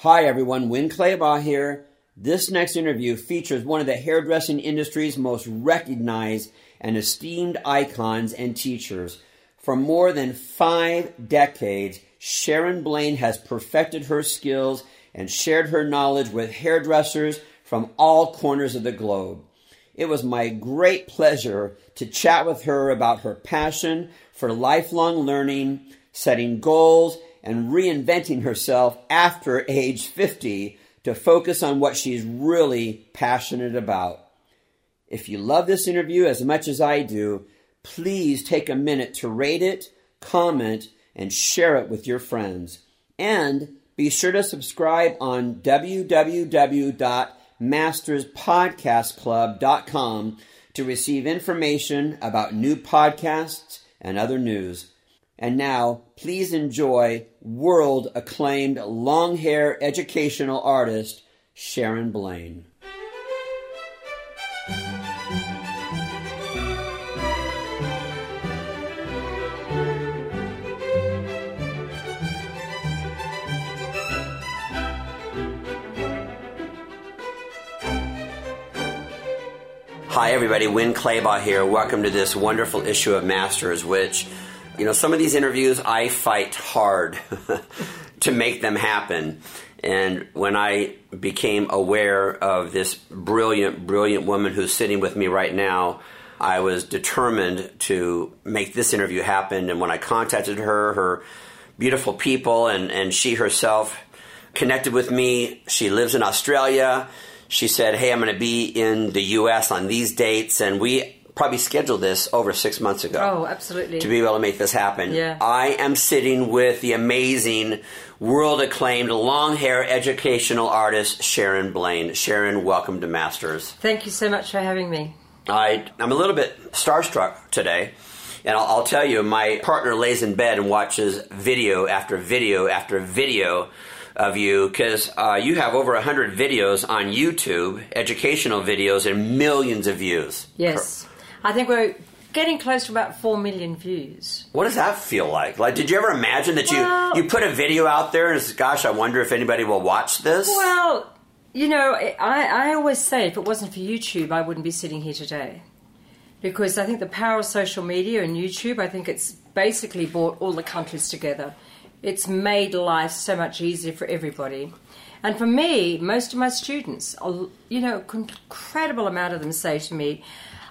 Hi everyone, Winn Claybaugh here. This next interview features one of the hairdressing industry's most recognized and esteemed icons and teachers. For more than five decades, Sharon Blaine has perfected her skills and shared her knowledge with hairdressers from all corners of the globe. It was my great pleasure to chat with her about her passion for lifelong learning, setting goals, and reinventing herself after age 50 to focus on what she's really passionate about. If you love this interview as much as I do, please take a minute to rate it, comment, and share it with your friends. And be sure to subscribe on www.masterspodcastclub.com to receive information about new podcasts and other news. And now, please enjoy world acclaimed long hair educational artist Sharon Blaine. Hi, everybody. Winn Claybaugh here. Welcome to this wonderful issue of Masters, which, you know, some of these interviews I fight hard to make them happen. And when I became aware of this brilliant, brilliant woman who's sitting with me right now, I was determined to make this interview happen. And when I contacted her, her beautiful people, and, and she herself connected with me. She lives in Australia she said, Hey, I'm going to be in the U.S. on these dates. And we probably scheduled this over six months ago. Oh, absolutely. To be able to make this happen. Yeah. I am sitting with the amazing, world acclaimed long hair educational artist, Sharon Blaine. Sharon, welcome to Masters. Thank you so much for having me. I, I'm a little bit starstruck today. And I'll, I'll tell you, my partner lays in bed and watches video after video after video of you because uh, you have over 100 videos on YouTube, educational videos, and millions of views. Yes. I think we're getting close to about 4 million views. What does that feel like? Like, did you ever imagine that Well- you, you put a video out there and it's, gosh, I wonder if anybody will watch this? Well, you know, I, I always say if it wasn't for YouTube, I wouldn't be sitting here today. Because I think the power of social media and YouTube, I think it's basically brought all the countries together. It's made life so much easier for everybody. And for me, most of my students, you know, an incredible amount of them say to me,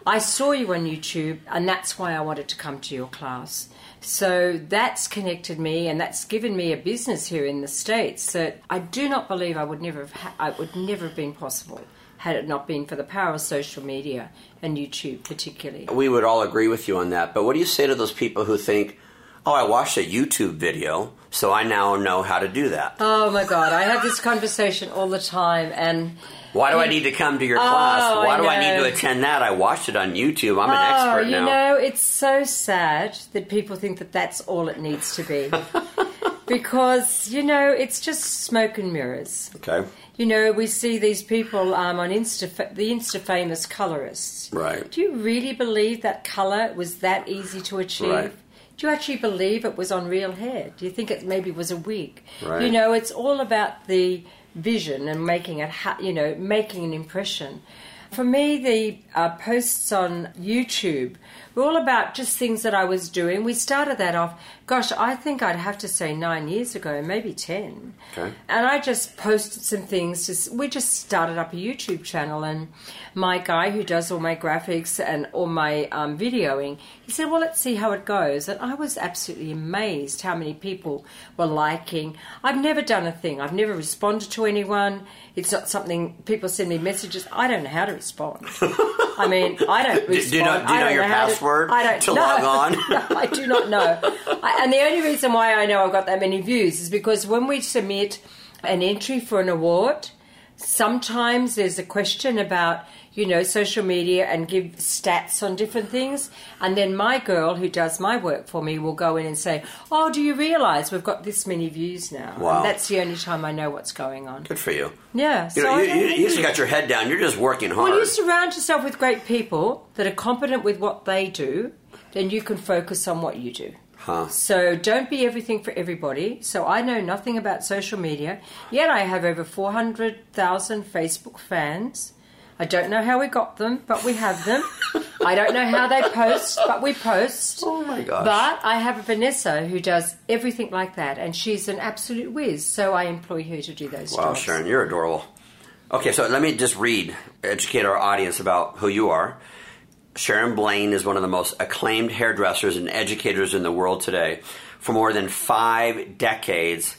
I saw you on YouTube, and that's why I wanted to come to your class. So that's connected me, and that's given me a business here in the states that I do not believe I would never have. Ha- I would never have been possible had it not been for the power of social media and YouTube, particularly. we would all agree with you on that. But what do you say to those people who think, oh, I watched a YouTube video, so I now know how to do that? Oh my God, I have this conversation all the time, and Why do I need to come to your class? Oh, Why I do I need to attend that? I watched it on YouTube. I'm an oh, expert you know, it's so sad that people think that that's all it needs to be. because, you know, it's just smoke and mirrors. Okay. You know, we see these people um, on Insta, the Insta famous colorists. Right. Do you really believe that color was that easy to achieve? Right. Do you actually believe it was on real hair? Do you think it maybe was a wig? Right. You know, it's all about the vision and making it, ha- you know, making an impression. For me, the uh, posts on YouTube were all about just things that I was doing. We started that off, gosh, I think I'd have to say nine years ago, maybe ten. Okay. And I just posted some things. Just, we just started up a YouTube channel, and my guy who does all my graphics and all my um, videoing, he said, "Well, let's see how it goes." And I was absolutely amazed how many people were liking. I've never done a thing. I've never responded to anyone. It's not something people send me messages. I don't know how to respond. I mean, I don't Do- respond. do you know- do you know your password I don't to know. log on? no, I do not know. I, and the only reason why I know I've got that many views is because when we submit an entry for an award, sometimes there's a question about you know social media and give stats on different things and then my girl who does my work for me will go in and say oh do you realize we've got this many views now Wow. and that's the only time i know what's going on Good for you. yeah You so know, you, you, you just got your head down. You're just working hard. well, you surround yourself with great people that are competent with what they do, then you can focus on what you do. Huh. So don't be everything for everybody. So I know nothing about social media, yet I have over 400,000 Facebook fans. I don't know how we got them, but we have them. I don't know how they post, but we post. Oh my gosh. But I have a Vanessa who does everything like that, and she's an absolute whiz. So I employ her to do those Wow, jobs. Sharon, you're adorable. Okay, so let me just read, educate our audience about who you are. Sharon Blaine is one of the most acclaimed hairdressers and educators in the world today. For more than five decades,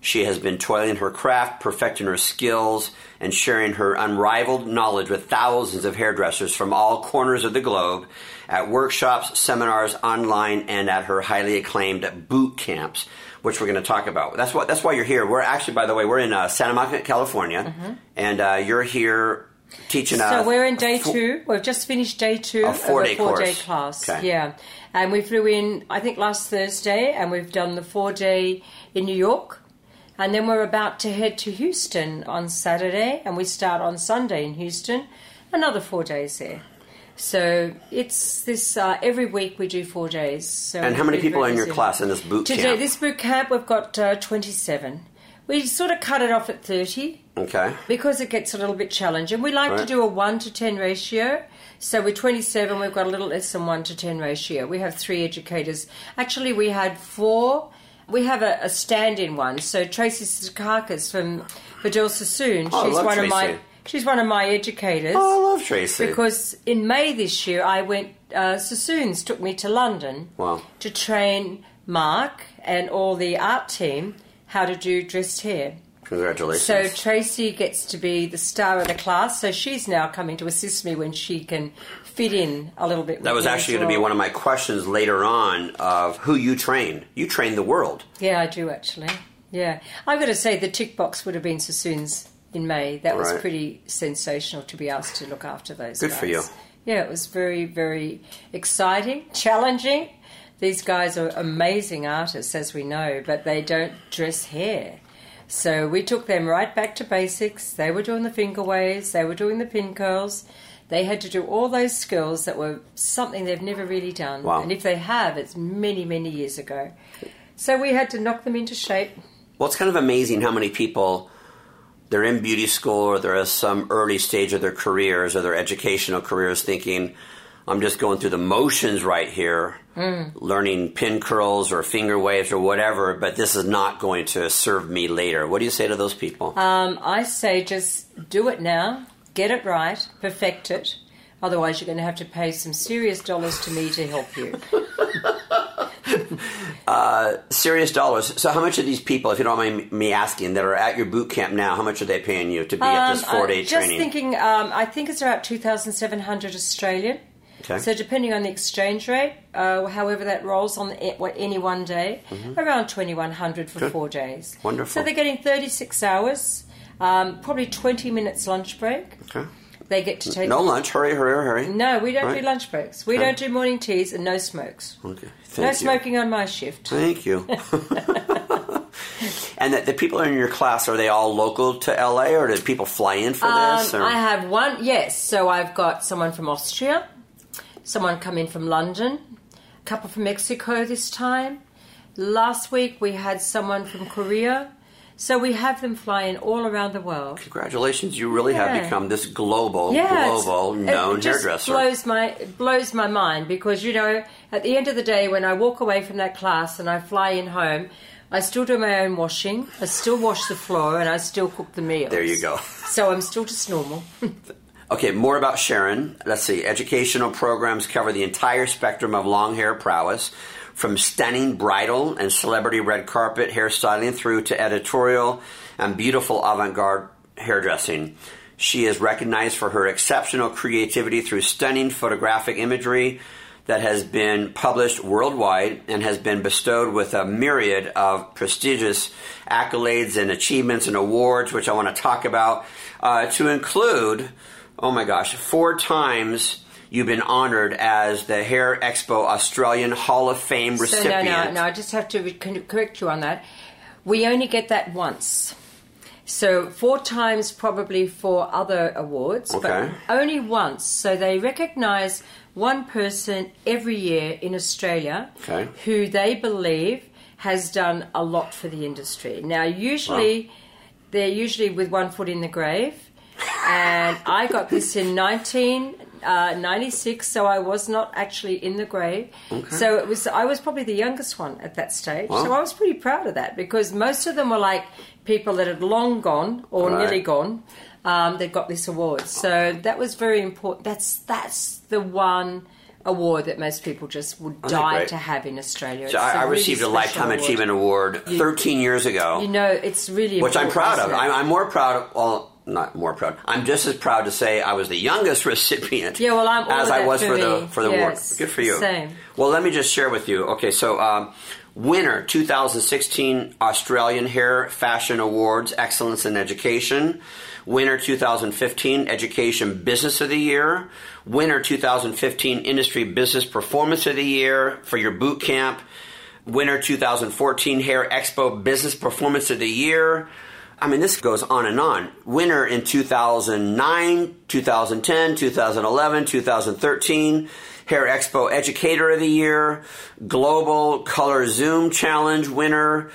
she has been toiling her craft, perfecting her skills, and sharing her unrivaled knowledge with thousands of hairdressers from all corners of the globe at workshops, seminars, online, and at her highly acclaimed boot camps, which we're going to talk about. That's what. That's why you're here. We're actually, by the way, we're in uh, Santa Monica, California, and uh, you're here teaching. Mm-hmm. So we're in day fo- two. We've just finished day two A of four-day a four-day course. class. Okay. Yeah, and we flew in I think last Thursday, and we've done the four-day in New York, and then we're about to head to Houston on Saturday, and we start on Sunday in Houston. Another four days there. So it's this uh, every week we do four days. So And how many people are in your class in this boot camp? Today, camp? this boot camp, we've got uh, 27. We sort of cut it off at 30 Okay. because it gets a little bit challenging. We like to do a 1 to 10 ratio. So we're 27, we've got a little less than 1 to 10 ratio. We have three educators. Actually, we had four. We have a, a stand in one. So Tracy Sakakis from Vidal Sassoon, Oh, I she's love one of my Tracy. she's one of my educators. Oh, I love Tracy. Because in May this year, I went, uh, Sassoons took me to London Wow. to train Mark and all the art team how to do dressed hair. Congratulations. So Tracy gets to be the star of the class, so she's now coming to assist me when she can fit in a little bit. that was actually going to be one of my questions later on of who you train. You train the world. Yeah, I do actually. Yeah, I've got to say the tick box would have been Sassoon's in May. That was pretty sensational to be asked to look after those. Good guys. for you. Yeah, it was very, very exciting, challenging. These guys are amazing artists, as we know, but they don't dress hair. So we took them right back to basics. They were doing the finger waves, they were doing the pin curls. They had to do all those skills that were something they've never really done. Wow. And if they have, it's many, many years ago. So we had to knock them into shape. Well, it's kind of amazing how many people they're in beauty school or they're at some early stage of their careers or their educational careers thinking, I'm just going through the motions right here, Mm. learning pin curls or finger waves or whatever, but this is not going to serve me later. What do you say to those people? Um, I say just do it now, get it right, perfect it. Otherwise, you're going to have to pay some serious dollars to me to help you. Serious dollars. So, how much are these people, if you don't mind me asking, that are at your boot camp now, how much are they paying you to be at this Um, four I'm day just thinking, um, I think it's about 2,700 Australian. Okay. So depending on the exchange rate, uh, however that rolls on the, what, any one day, around 2,100 for Good. four days. Mm-hmm. Wonderful. So they're getting 36 hours, um, probably 20 minutes lunch break. okay. They get to take No lunch. Hurry, hurry, hurry. No, we don't Right. do lunch breaks. We Okay. don't do morning teas and no smokes. Okay. no you. smoking on my shift. Thank you. and that the people in your class are they all local to LA, or do people fly in for this? Um, Or? I have one, yes. So I've got someone from Austria, someone come in from London, a couple from Mexico this time. Last week we had someone from Korea. So we have them flying all around the world. Congratulations! You really have become this global, Yeah, global known it just hairdresser. blows my it blows my mind because you know at the end of the day when I walk away from that class and I fly in home, I still do my own washing. I still wash the floor and I still cook the meals. There you go. So I'm still just normal. Okay, more about Sharon. Let's see. Educational programs cover the entire spectrum of long hair prowess, from stunning bridal and celebrity red carpet hairstyling through to editorial and beautiful avant garde hairdressing. She is recognized for her exceptional creativity through stunning photographic imagery that has been published worldwide and has been bestowed with a myriad of prestigious accolades and achievements and awards, which I want to talk about, uh, to include oh my gosh, four times you've been honored as the Hair Expo Australian Hall of Fame recipient. So no, no, no. I just have to correct you on that. We only get that once. So four times probably for other awards, Okay. but only once. So they recognise one person every year in Australia Okay. who they believe has done a lot for the industry. Now, usually they're usually with one foot in the grave, and I got this in 1996, so I was not actually in the grave. So it was I was probably the youngest one at that stage. So I was pretty proud of that because most of them were like people that had long gone or Right. nearly gone. Um, that got this award, so that was very important. That's that's the one award that most people just would that die to have in Australia. So I, I really received a Lifetime award. Achievement Award 13 years ago. You know, it's really which I'm proud of. I'm, I'm more proud of, well, not more proud. I'm just as proud to say I was the youngest recipient. Yeah, well, I'm as I was for the for the Yes, award. Good for you. same. Well, let me just share with you. Okay, so um, winner 2016 Australian Hair Fashion Awards Excellence in Education. Winner 2015 Education Business of the Year. Winner 2015 Industry Business Performance of the Year for your boot camp. Winner 2014 Hair Expo Business Performance of the Year. I mean, this goes on and on. Winner in 2009, 2010, 2011, 2013. Hair Expo Educator of the Year. Global Color Zoom Challenge winner.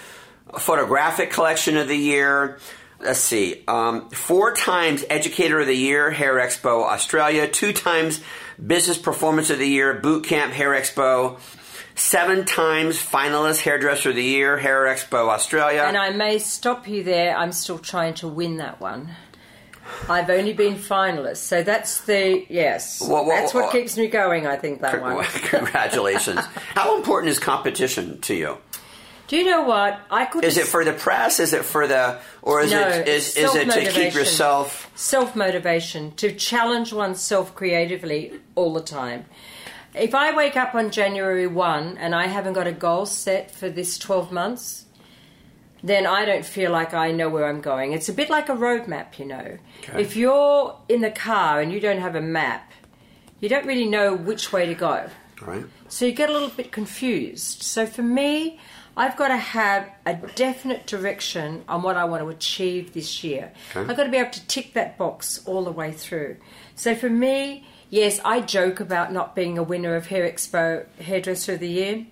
Photographic Collection of the Year. Let's see. Um, four times Educator of the Year, Hair Expo Australia. Two times Business Performance of the Year, Boot Camp Hair Expo. Seven times finalist Hairdresser of the Year, Hair Expo Australia. And I may stop you there. I'm still trying to win that one. I've only been finalist, so that's the yes. Well, well, that's what well, keeps me going. I think that one. Congratulations. How important is competition to you? Do you know what I could? Is it for the press? Is it for the, or is No, it is, is it to keep yourself? self motivation to challenge oneself creatively all the time. If I wake up on January 1 and I haven't got a goal set for this 12 months, then I don't feel like I know where I'm going. It's a bit like a roadmap, you know. Okay. If you're in the car and you don't have a map, you don't really know which way to go. Right. So you get a little bit confused. So for me, I've got to have a definite direction on what I want to achieve this year. Okay. I've got to be able to tick that box all the way through. So for me, yes, I joke about not being a winner of Hair Expo Hairdresser of the Year.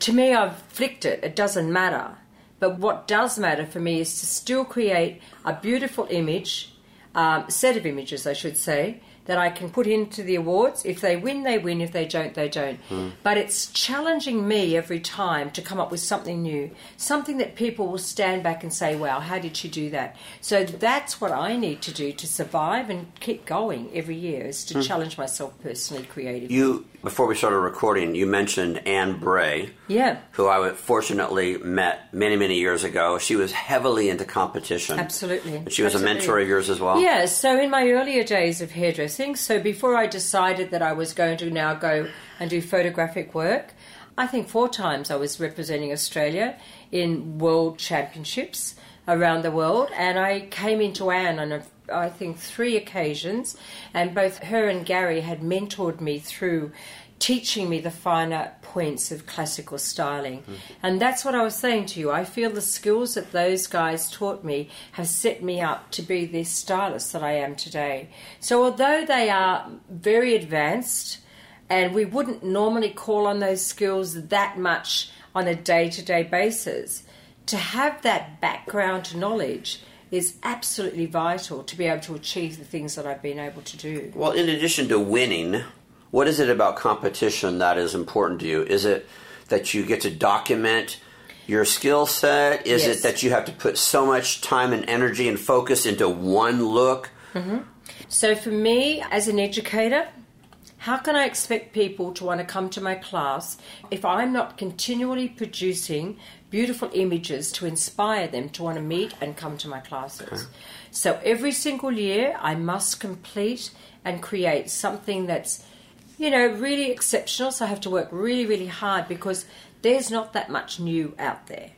To me, I've flicked it. It doesn't matter. But what does matter for me is to still create a beautiful image, um, set of images, I should say, that I can put into the awards. If they win, they win. If they don't, they don't. Hmm. But it's challenging me every time to come up with something new, something that people will stand back and say, wow, how did she do that? So that's what I need to do to survive and keep going every year is to hmm. challenge myself personally, creatively. You before we started recording, you mentioned Anne Bray. yeah, who I fortunately met many, many years ago. She was heavily into competition. absolutely. And she was a mentor of yours as well? Yeah, so in my earlier days of hairdressing, so before I decided that I was going to now go and do photographic work, I think four times I was representing Australia in world championships around the world, and I came into Anne on a, I think three occasions, and both her and Gary had mentored me through teaching me the finer points of classical styling. Mm-hmm. And that's what I was saying to you. I feel the skills that those guys taught me have set me up to be the stylist that I am today. So although they are very advanced, and we wouldn't normally call on those skills that much on a day to day basis, to have that background knowledge is absolutely vital to be able to achieve the things that I've been able to do. Well, in addition to winning, what is it about competition that is important to you? Is it that you get to document your skill set? Is Yes. it that you have to put so much time and energy and focus into one look? Mm-hmm. So for me, as an educator, how can I expect people to want to come to my class if I'm not continually producing beautiful images to inspire them to want to meet and come to my classes? So every single year, I must complete and create something that's, you know, really exceptional. So I have to work really, really hard because there's not that much new out there.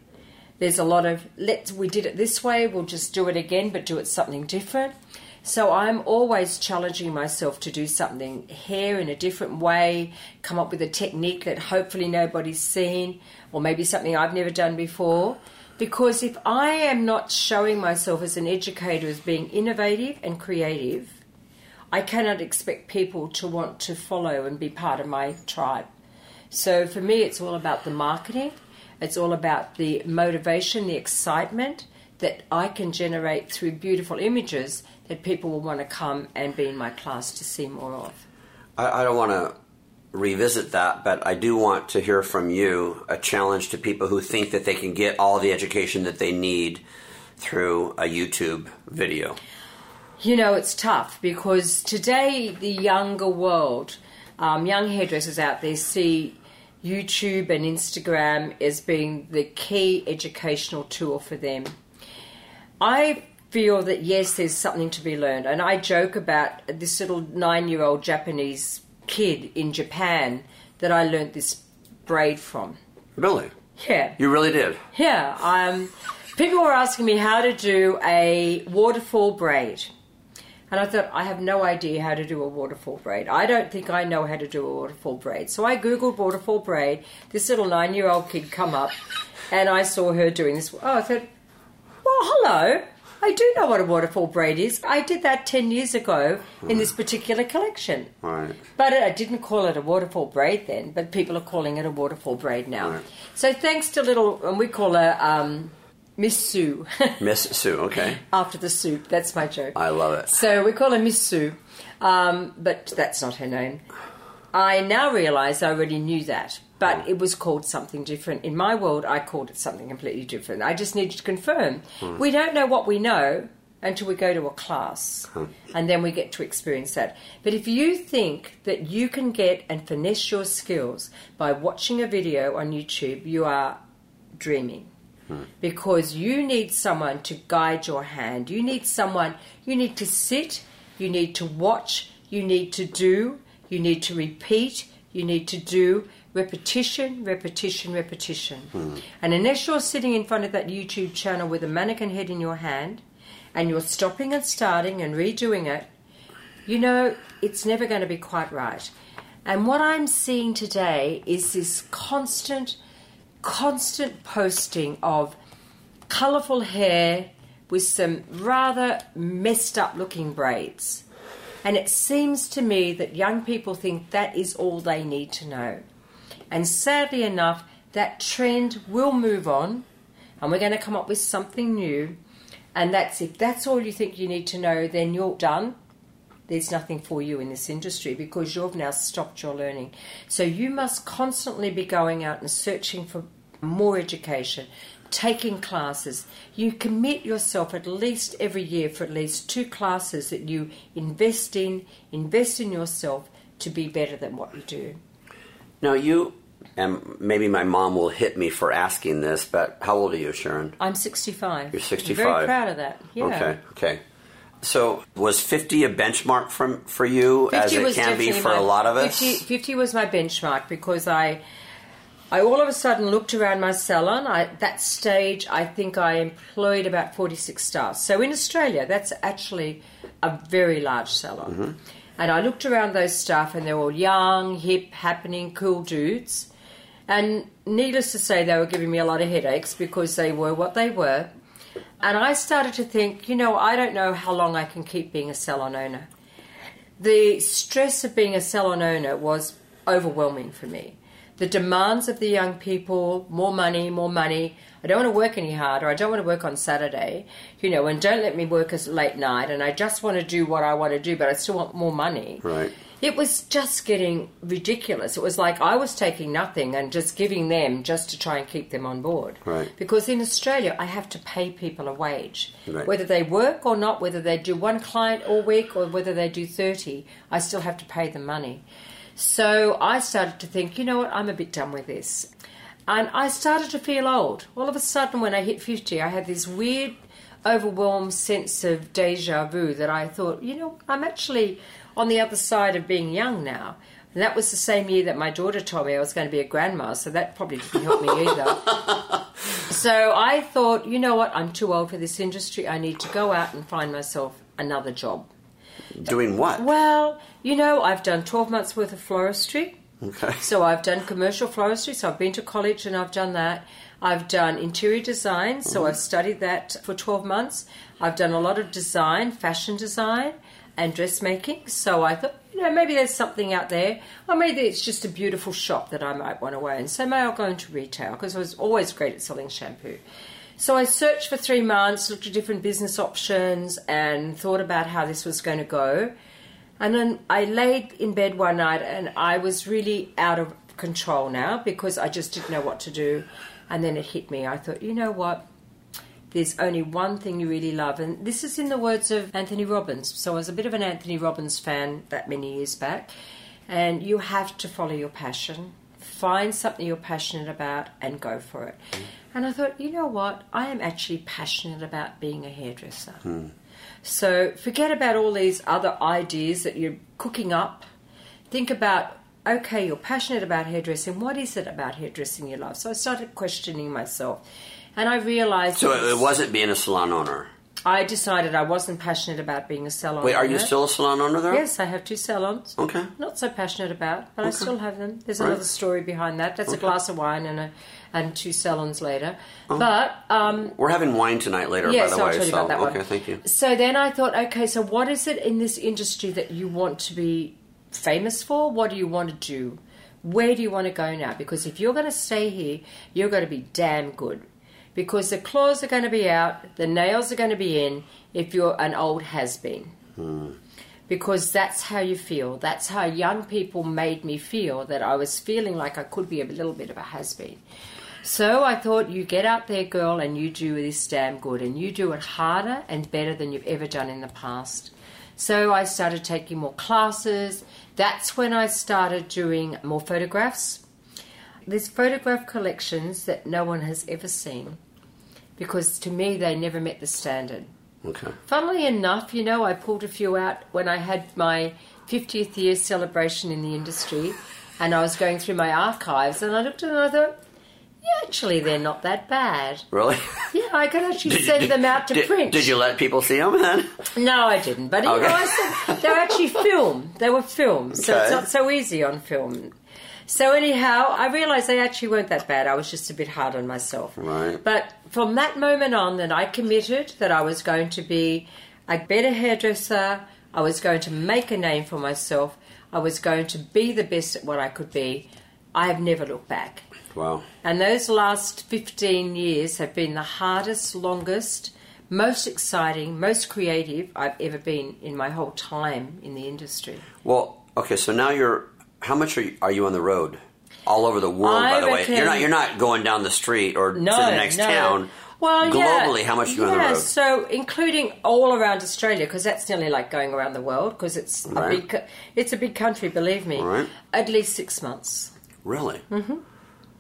There's a lot of let's we did it this way, we'll just do it again, but do it something different. So I'm always challenging myself to do something here in a different way, come up with a technique that hopefully nobody's seen, or maybe something I've never done before. Because if I am not showing myself as an educator as being innovative and creative, I cannot expect people to want to follow and be part of my tribe. So for me, it's all about the marketing, it's all about the motivation, the excitement that I can generate through beautiful images that people will want to come and be in my class to see more of. I, I don't want to revisit that, but I do want to hear from you a challenge to people who think that they can get all the education that they need through a YouTube video. You know, it's tough because today the younger world, um, young hairdressers out there see YouTube and Instagram as being the key educational tool for them. I feel that yes, there's something to be learned, and I joke about this little nine-year-old Japanese kid in Japan that I learned this braid from. Really? Yeah. You really did? Yeah. Um, people were asking me how to do a waterfall braid. And I thought, I have no idea how to do a waterfall braid. I don't think I know how to do a waterfall braid. So I Googled waterfall braid. This little nine year old kid come up, and I saw her doing this. Oh, I thought, well, hello. I do know what a waterfall braid is. I did that 10 years ago in this particular collection. Right. But I didn't call it a waterfall braid then, but people are calling it a waterfall braid now. Right. So thanks to little, and we call her um, Miss Sue. Miss Sue, okay. After the soup, that's my joke. I love it. So we call her Miss Sue, um, but that's not her name. I now realise I already knew that, but it was called something different. In my world, I called it something completely different. I just needed to confirm. Hmm. We don't know what we know until we go to a class, hmm. and then we get to experience that. But if you think that you can get and finesse your skills by watching a video on YouTube, you are dreaming hmm. because you need someone to guide your hand. You need someone, you need to sit, you need to watch, you need to do, you need to repeat, you need to do repetition, repetition, repetition. Hmm. And unless you're sitting in front of that YouTube channel with a mannequin head in your hand and you're stopping and starting and redoing it, you know, it's never going to be quite right. And what I'm seeing today is this constant constant posting of colourful hair with some rather messed up looking braids. And it seems to me that young people think that is all they need to know. And sadly enough, that trend will move on, and we're going to come up with something new. And that's if that's all you think you need to know, then you're done. There's nothing for you in this industry because you've now stopped your learning. So you must constantly be going out and searching for more education, taking classes. You commit yourself at least every year for at least two classes that you invest in, invest in yourself to be better than what you do. Now, you, and maybe my mom will hit me for asking this, but how old are you, Sharon? I'm 65. You're 65. Very proud of that. Yeah. Okay, okay. So, was 50 a benchmark from, for you, as it can be for my- a lot of us? 50, 50 was my benchmark because I, I all of a sudden looked around my salon. I, at that stage, I think I employed about 46 staff. So in Australia, that's actually a very large salon. Mm-hmm. And I looked around those staff, and they're all young, hip, happening, cool dudes. And needless to say, they were giving me a lot of headaches because they were what they were. And I started to think, you know, I don't know how long I can keep being a salon owner. The stress of being a salon owner was overwhelming for me. The demands of the young people, more money, more money. I don't want to work any harder. I don't want to work on Saturday, you know, and don't let me work as late night. And I just want to do what I want to do, but I still want more money. Right. It was just getting ridiculous. It was like I was taking nothing and just giving them just to try and keep them on board. Right. Because in Australia, I have to pay people a wage. Right. Whether they work or not, whether they do one client all week or whether they do 30, I still have to pay them money. So I started to think, you know what, I'm a bit done with this. And I started to feel old. All of a sudden, when I hit 50, I had this weird, overwhelmed sense of deja vu that I thought, you know, I'm actually on the other side of being young now. And that was the same year that my daughter told me I was going to be a grandma, so that probably didn't help me either. so I thought, you know what, I'm too old for this industry. I need to go out and find myself another job. Doing what? Well, you know, I've done 12 months worth of floristry. Okay. So I've done commercial floristry, so I've been to college and I've done that. I've done interior design, so mm-hmm. I've studied that for 12 months. I've done a lot of design, fashion design, and dressmaking. So I thought, you know, maybe there's something out there, or maybe it's just a beautiful shop that I might want to own. So maybe I'll go into retail because I was always great at selling shampoo. So I searched for three months, looked at different business options, and thought about how this was going to go. And then I laid in bed one night and I was really out of control now because I just didn't know what to do. And then it hit me. I thought, you know what? There's only one thing you really love. And this is in the words of Anthony Robbins. So I was a bit of an Anthony Robbins fan that many years back. And you have to follow your passion, find something you're passionate about, and go for it. Mm. And I thought, you know what? I am actually passionate about being a hairdresser. Hmm. So forget about all these other ideas that you're cooking up. Think about, okay, you're passionate about hairdressing. What is it about hairdressing you love? So I started questioning myself. And I realized So it wasn't being a salon owner. I decided I wasn't passionate about being a salon owner. Wait, are you still a salon owner there? Yes, I have two salons. Okay. Not so passionate about, but I still have them. There's Right. another story behind that. That's a glass of wine and a and two salons later. Oh. But um, We're having wine tonight later, Yes, by the I'll way. tell you so about that one. okay, thank you. So then I thought, okay, so what is it in this industry that you want to be famous for? What do you want to do? Where do you want to go now? Because if you're going to stay here, you're going to be damn good. Because the claws are going to be out, the nails are going to be in if you're an old has been. Hmm. Because that's how you feel. That's how young people made me feel that I was feeling like I could be a little bit of a has been. So I thought, you get out there, girl, and you do this damn good, and you do it harder and better than you've ever done in the past. So I started taking more classes. That's when I started doing more photographs. There's photograph collections that no one has ever seen because to me they never met the standard. Okay. Funnily enough, you know, I pulled a few out when I had my 50th year celebration in the industry and I was going through my archives and I looked at them and I thought, yeah, actually, they're not that bad. Really? Yeah, I could actually send them out to did, print. Did you let people see them then? No, I didn't. But you know, I said they were actually film. They were film, so it's not so easy on film. So anyhow, I realised they actually weren't that bad. I was just a bit hard on myself. Right. But from that moment on, that I committed that I was going to be a better hairdresser. I was going to make a name for myself. I was going to be the best at what I could be. I have never looked back. Wow. And those last 15 years have been the hardest, longest, most exciting, most creative I've ever been in my whole time in the industry. Well, okay, so now you're. How much are you, are you on the road? All over the world, I by the way. You're not. You're not going down the street or No, to the next no. town. Well, yeah, globally, how much are you yeah, on the road? So, including all around Australia, because that's nearly like going around the world, because it's a Right. big, it's a big country. Believe me, Right. at least six months. Really? Mm-hmm.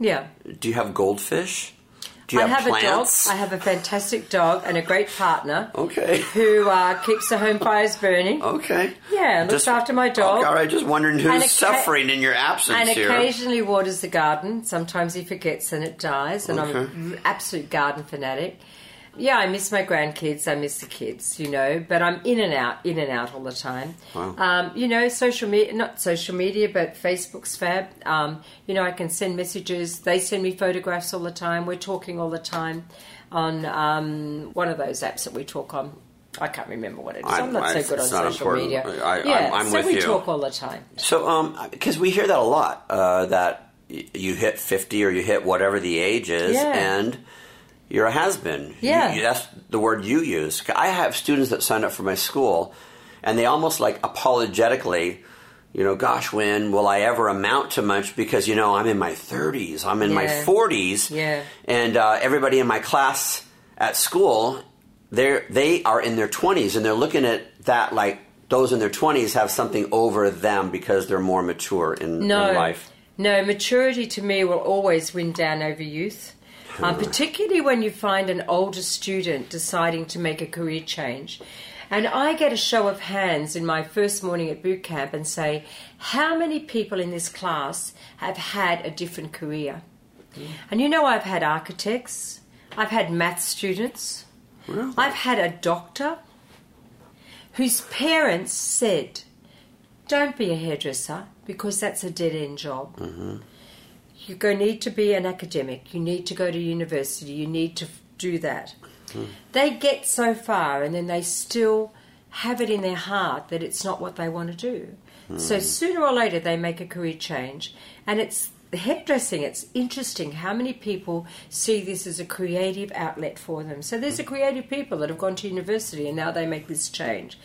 Yeah, Do you have goldfish? Do you I have, have plants? a dog. I have a fantastic dog and a great partner okay. who uh, keeps the home fires burning. Okay. Yeah, looks after my dog. Okay, all right, just wondering who's suffering in your absence and here. occasionally waters the garden. Sometimes he forgets and it dies, and I'm an absolute garden fanatic. Yeah, I miss my grandkids. I miss the kids, you know, but I'm in and out, in and out all the time. Wow. Um, you know, social media, not social media, but Facebook's fab. Um, you know, I can send messages. They send me photographs all the time. We're talking all the time on um, one of those apps that we talk on. I can't remember what it is. I'm- I'm, not I- so good on social important. media. I- I'm- yeah, I'm so with we you. talk all the time. So, um, because we hear that a lot, uh, that you hit 50 or you hit whatever the age is, Yeah. and you're a has been. Yeah. that's the word you use. I have students that sign up for my school, and they almost like apologetically, you know, gosh, when will I ever amount to much? Because, you know, I'm in my 30s, I'm in my 40s, Yeah. and uh, everybody in my class at school, they're, they are in their 20s, and they're looking at that like, those in their 20s have something over them because they're more mature in, no, in life. No, maturity to me will always win down over youth. Um, particularly when you find an older student deciding to make a career change. And I get a show of hands in my first morning at boot camp and say, How many people in this class have had a different career? And you know, I've had architects, I've had math students, Really? I've had a doctor whose parents said, Don't be a hairdresser because that's a dead end job. You go need to be an academic, you need to go to university, you need to do that. Hmm. They get so far and then they still have it in their heart that it's not what they want to do. So hmm. sooner or later they make a career change. And it's the hairdressing, it's interesting how many people see this as a creative outlet for them. So there's hmm. a creative people that have gone to university and now they make this change.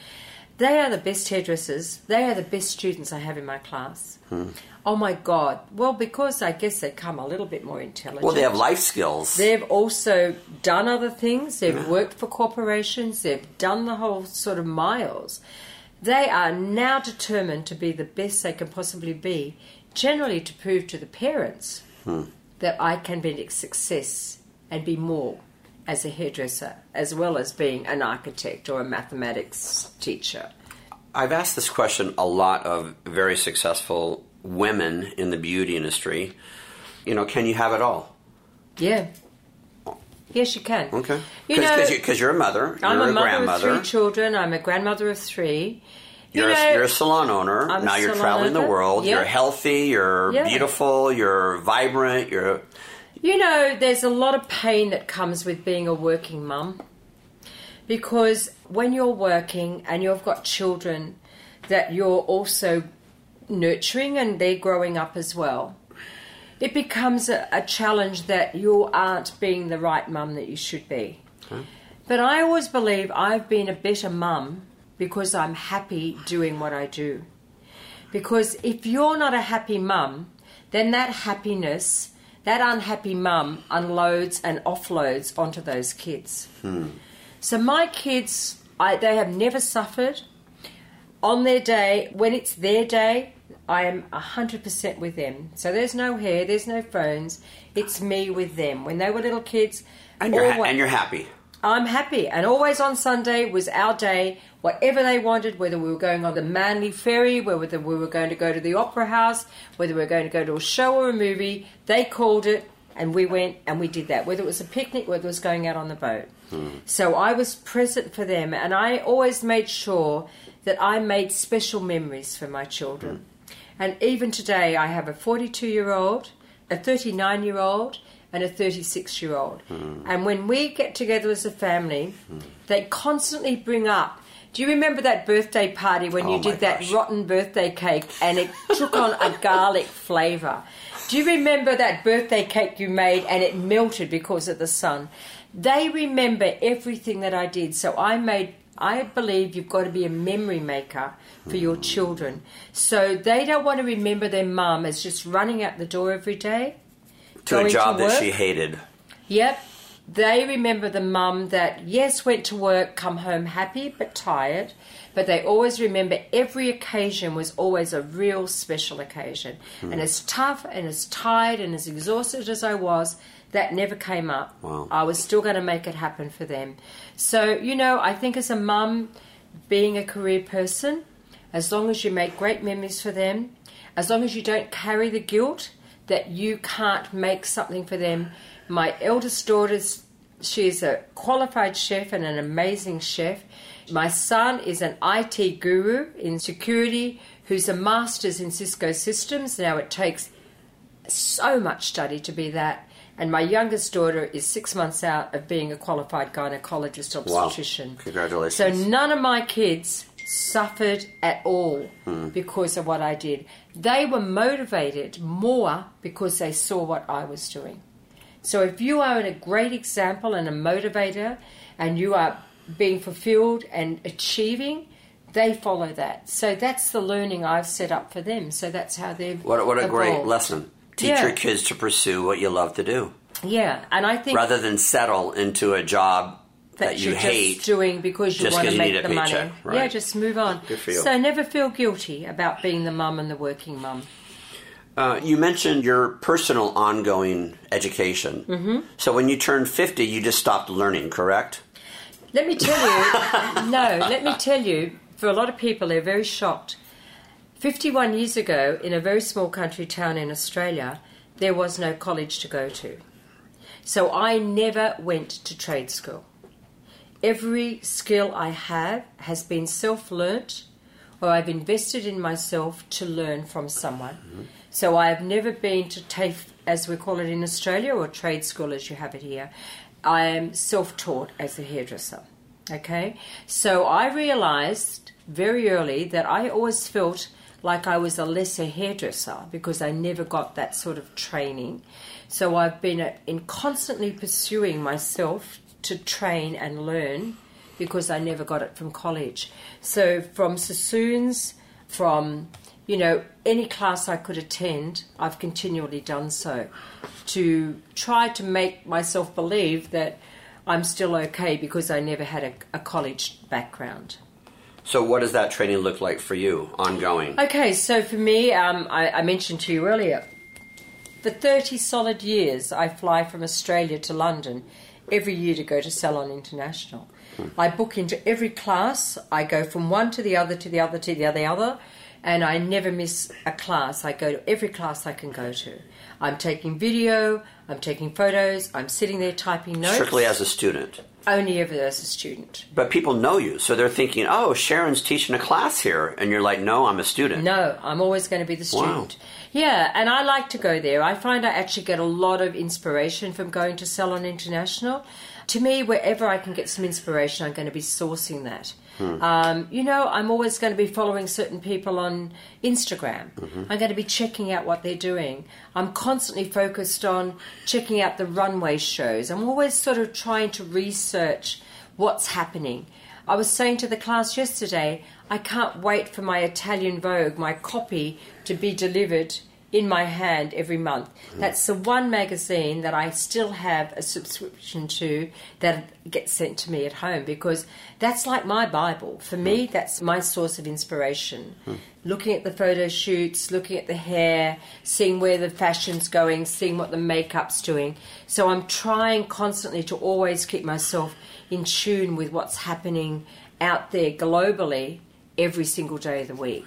They are the best hairdressers. They are the best students I have in my class. Hmm. Oh my God. Well, because I guess they come a little bit more intelligent. Well, they have life skills. They've also done other things. They've worked for corporations. They've done the whole sort of miles. They are now determined to be the best they can possibly be, generally to prove to the parents hmm. that I can be a success and be more as a hairdresser, as well as being an architect or a mathematics teacher. I've asked this question a lot of very successful women in the beauty industry. You know, can you have it all? Yeah. Yes, you can. Okay. You know, because you're a mother, you're I'm a, a, mother grandmother, of three children. I'm a grandmother of three. You you're, know, a, you're a salon owner. I'm a now you're traveling the owner. world. You're healthy. You're Yeah. beautiful. You're vibrant. You're You know, there's a lot of pain that comes with being a working mum because when you're working and you've got children that you're also nurturing and they're growing up as well, it becomes a, a challenge that you aren't being the right mum that you should be. But I always believe I've been a better mum because I'm happy doing what I do. Because if you're not a happy mum, then that happiness, that unhappy mum unloads and offloads onto those kids. Hmm. So my kids, I, they have never suffered. On their day, when it's their day, I am 100% with them. So there's no hair, there's no phones. It's me with them. When they were little kids, and you're ha- and you're happy. I'm happy. And always on Sunday was our day, whatever they wanted, whether we were going on the Manly Ferry, whether we were going to go to the Opera House, whether we were going to go to a show or a movie, they called it and we went and we did that. Whether it was a picnic, whether it was going out on the boat. Hmm. So I was present for them and I always made sure that I made special memories for my children. Hmm. And even today, I have a 42 year old, a 39 year old, and a 36 year old. Hmm. And when we get together as a family, hmm. they constantly bring up. Do you remember that birthday party when Oh you did that gosh. rotten birthday cake and it took on a garlic flavour? Do you remember that birthday cake you made and it melted because of the sun? They remember everything that I did. So I made I believe you've got to be a memory maker for your hmm. children. So they don't want to remember their mum as just running out the door every day. To a job that she hated. Yep. They remember the mum that, yes, went to work, come home happy but tired, but they always remember every occasion was always a real special occasion. Hmm. And as tough and as tired and as exhausted as I was, that never came up. Wow. I was still going to make it happen for them. So, you know, I think as a mum, being a career person, as long as you make great memories for them, as long as you don't carry the guilt that you can't make something for them. My eldest daughter's she's a qualified chef and an amazing chef. My son is an IT guru in security who's a master's in Cisco systems. Now it takes so much study to be that. And my youngest daughter is six months out of being a qualified gynecologist obstetrician. Wow. Congratulations. So none of my kids suffered at all Hmm. because of what I did. They were motivated more because they saw what I was doing. So if you are a great example and a motivator and you are being fulfilled and achieving, they follow that. So that's the learning I've set up for them. So that's how they've What, what a great lesson. Teach Yeah. your kids to pursue what you love to do Yeah, and I think rather than settle into a job that, that you you're hate. just doing because you just want 'cause to make need a the money. right. Yeah, just move on. Good for you. So never feel guilty about being the mum and the working mum. Uh, you mentioned your personal ongoing education. Mm-hmm. So when you turned 50, you just stopped learning, correct? Let me tell you, no, let me tell you, for a lot of people, they're very shocked. 51 years ago, in a very small country town in Australia, there was no college to go to. So I never went to trade school. Every skill I have has been self learnt or I've invested in myself to learn from someone. So I've never been to TAFE, as we call it in Australia, or trade school as you have it here. I am self taught as a hairdresser. Okay? So I realized very early that I always felt like I was a lesser hairdresser because I never got that sort of training. So I've been uh, in constantly pursuing myself to train and learn because I never got it from college. So from Sassoons, from you know any class I could attend, I've continually done so to try to make myself believe that I'm still okay because I never had a, a college background. So, what does that training look like for you, ongoing? Okay, so for me, um, I, I mentioned to you earlier, for 30 solid years, I fly from Australia to London every year to go to Salon International. Hmm. I book into every class. I go from one to the other to the other to the other, other, and I never miss a class. I go to every class I can go to. I'm taking video, I'm taking photos, I'm sitting there typing notes. Strictly as a student. Only ever as a student. But people know you, so they're thinking, "Oh, Sharon's teaching a class here," and you're like, "No, I'm a student." No, I'm always going to be the student. Wow. Yeah, and I like to go there. I find I actually get a lot of inspiration from going to Salon International. To me, wherever I can get some inspiration, I'm going to be sourcing that. Hmm. Um, you know, I'm always going to be following certain people on Instagram. Mm-hmm. I'm going to be checking out what they're doing. I'm constantly focused on checking out the runway shows. I'm always sort of trying to research what's happening. I was saying to the class yesterday, I can't wait for my Italian Vogue, my copy, to be delivered in my hand every month. Mm. That's the one magazine that I still have a subscription to that gets sent to me at home because that's like my Bible. For me, that's my source of inspiration. Mm. Looking at the photo shoots, looking at the hair, seeing where the fashion's going, seeing what the makeup's doing. So I'm trying constantly to always keep myself in tune with what's happening out there globally every single day of the week.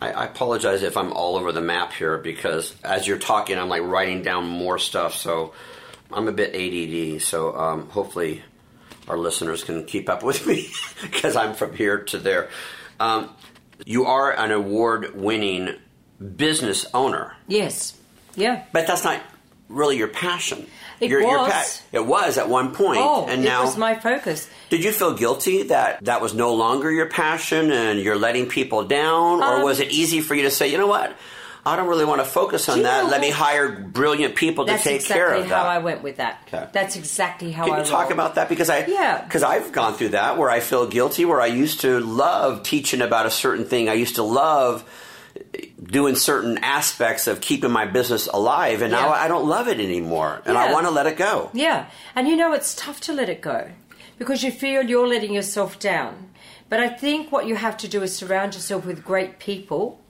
I, I, apologize if I'm all over the map here because as you're talking, I'm like writing down more stuff. So I'm a bit ADD. So um, hopefully our listeners can keep up with me because I'm from here to there. Um, you are an award winning business owner. Yes. Yeah. But that's not really your passion. It your, was. Your it was at one point, oh, and now it was my focus. Did you feel guilty that that was no longer your passion and you're letting people down, um, or was it easy for you to say, you know what? I don't really want to focus on that. Let me hire brilliant people to take exactly care of that. That's exactly how I went with that. Okay. That's exactly how Can I. Can you talk about that because I yeah because I've gone through that where I feel guilty where I used to love teaching about a certain thing. I used to love doing certain aspects of keeping my business alive, and yeah. now I don't love it anymore, and yeah. I want to let it go. Yeah, and you know it's tough to let it go because you feel you're letting yourself down. But I think what you have to do is surround yourself with great people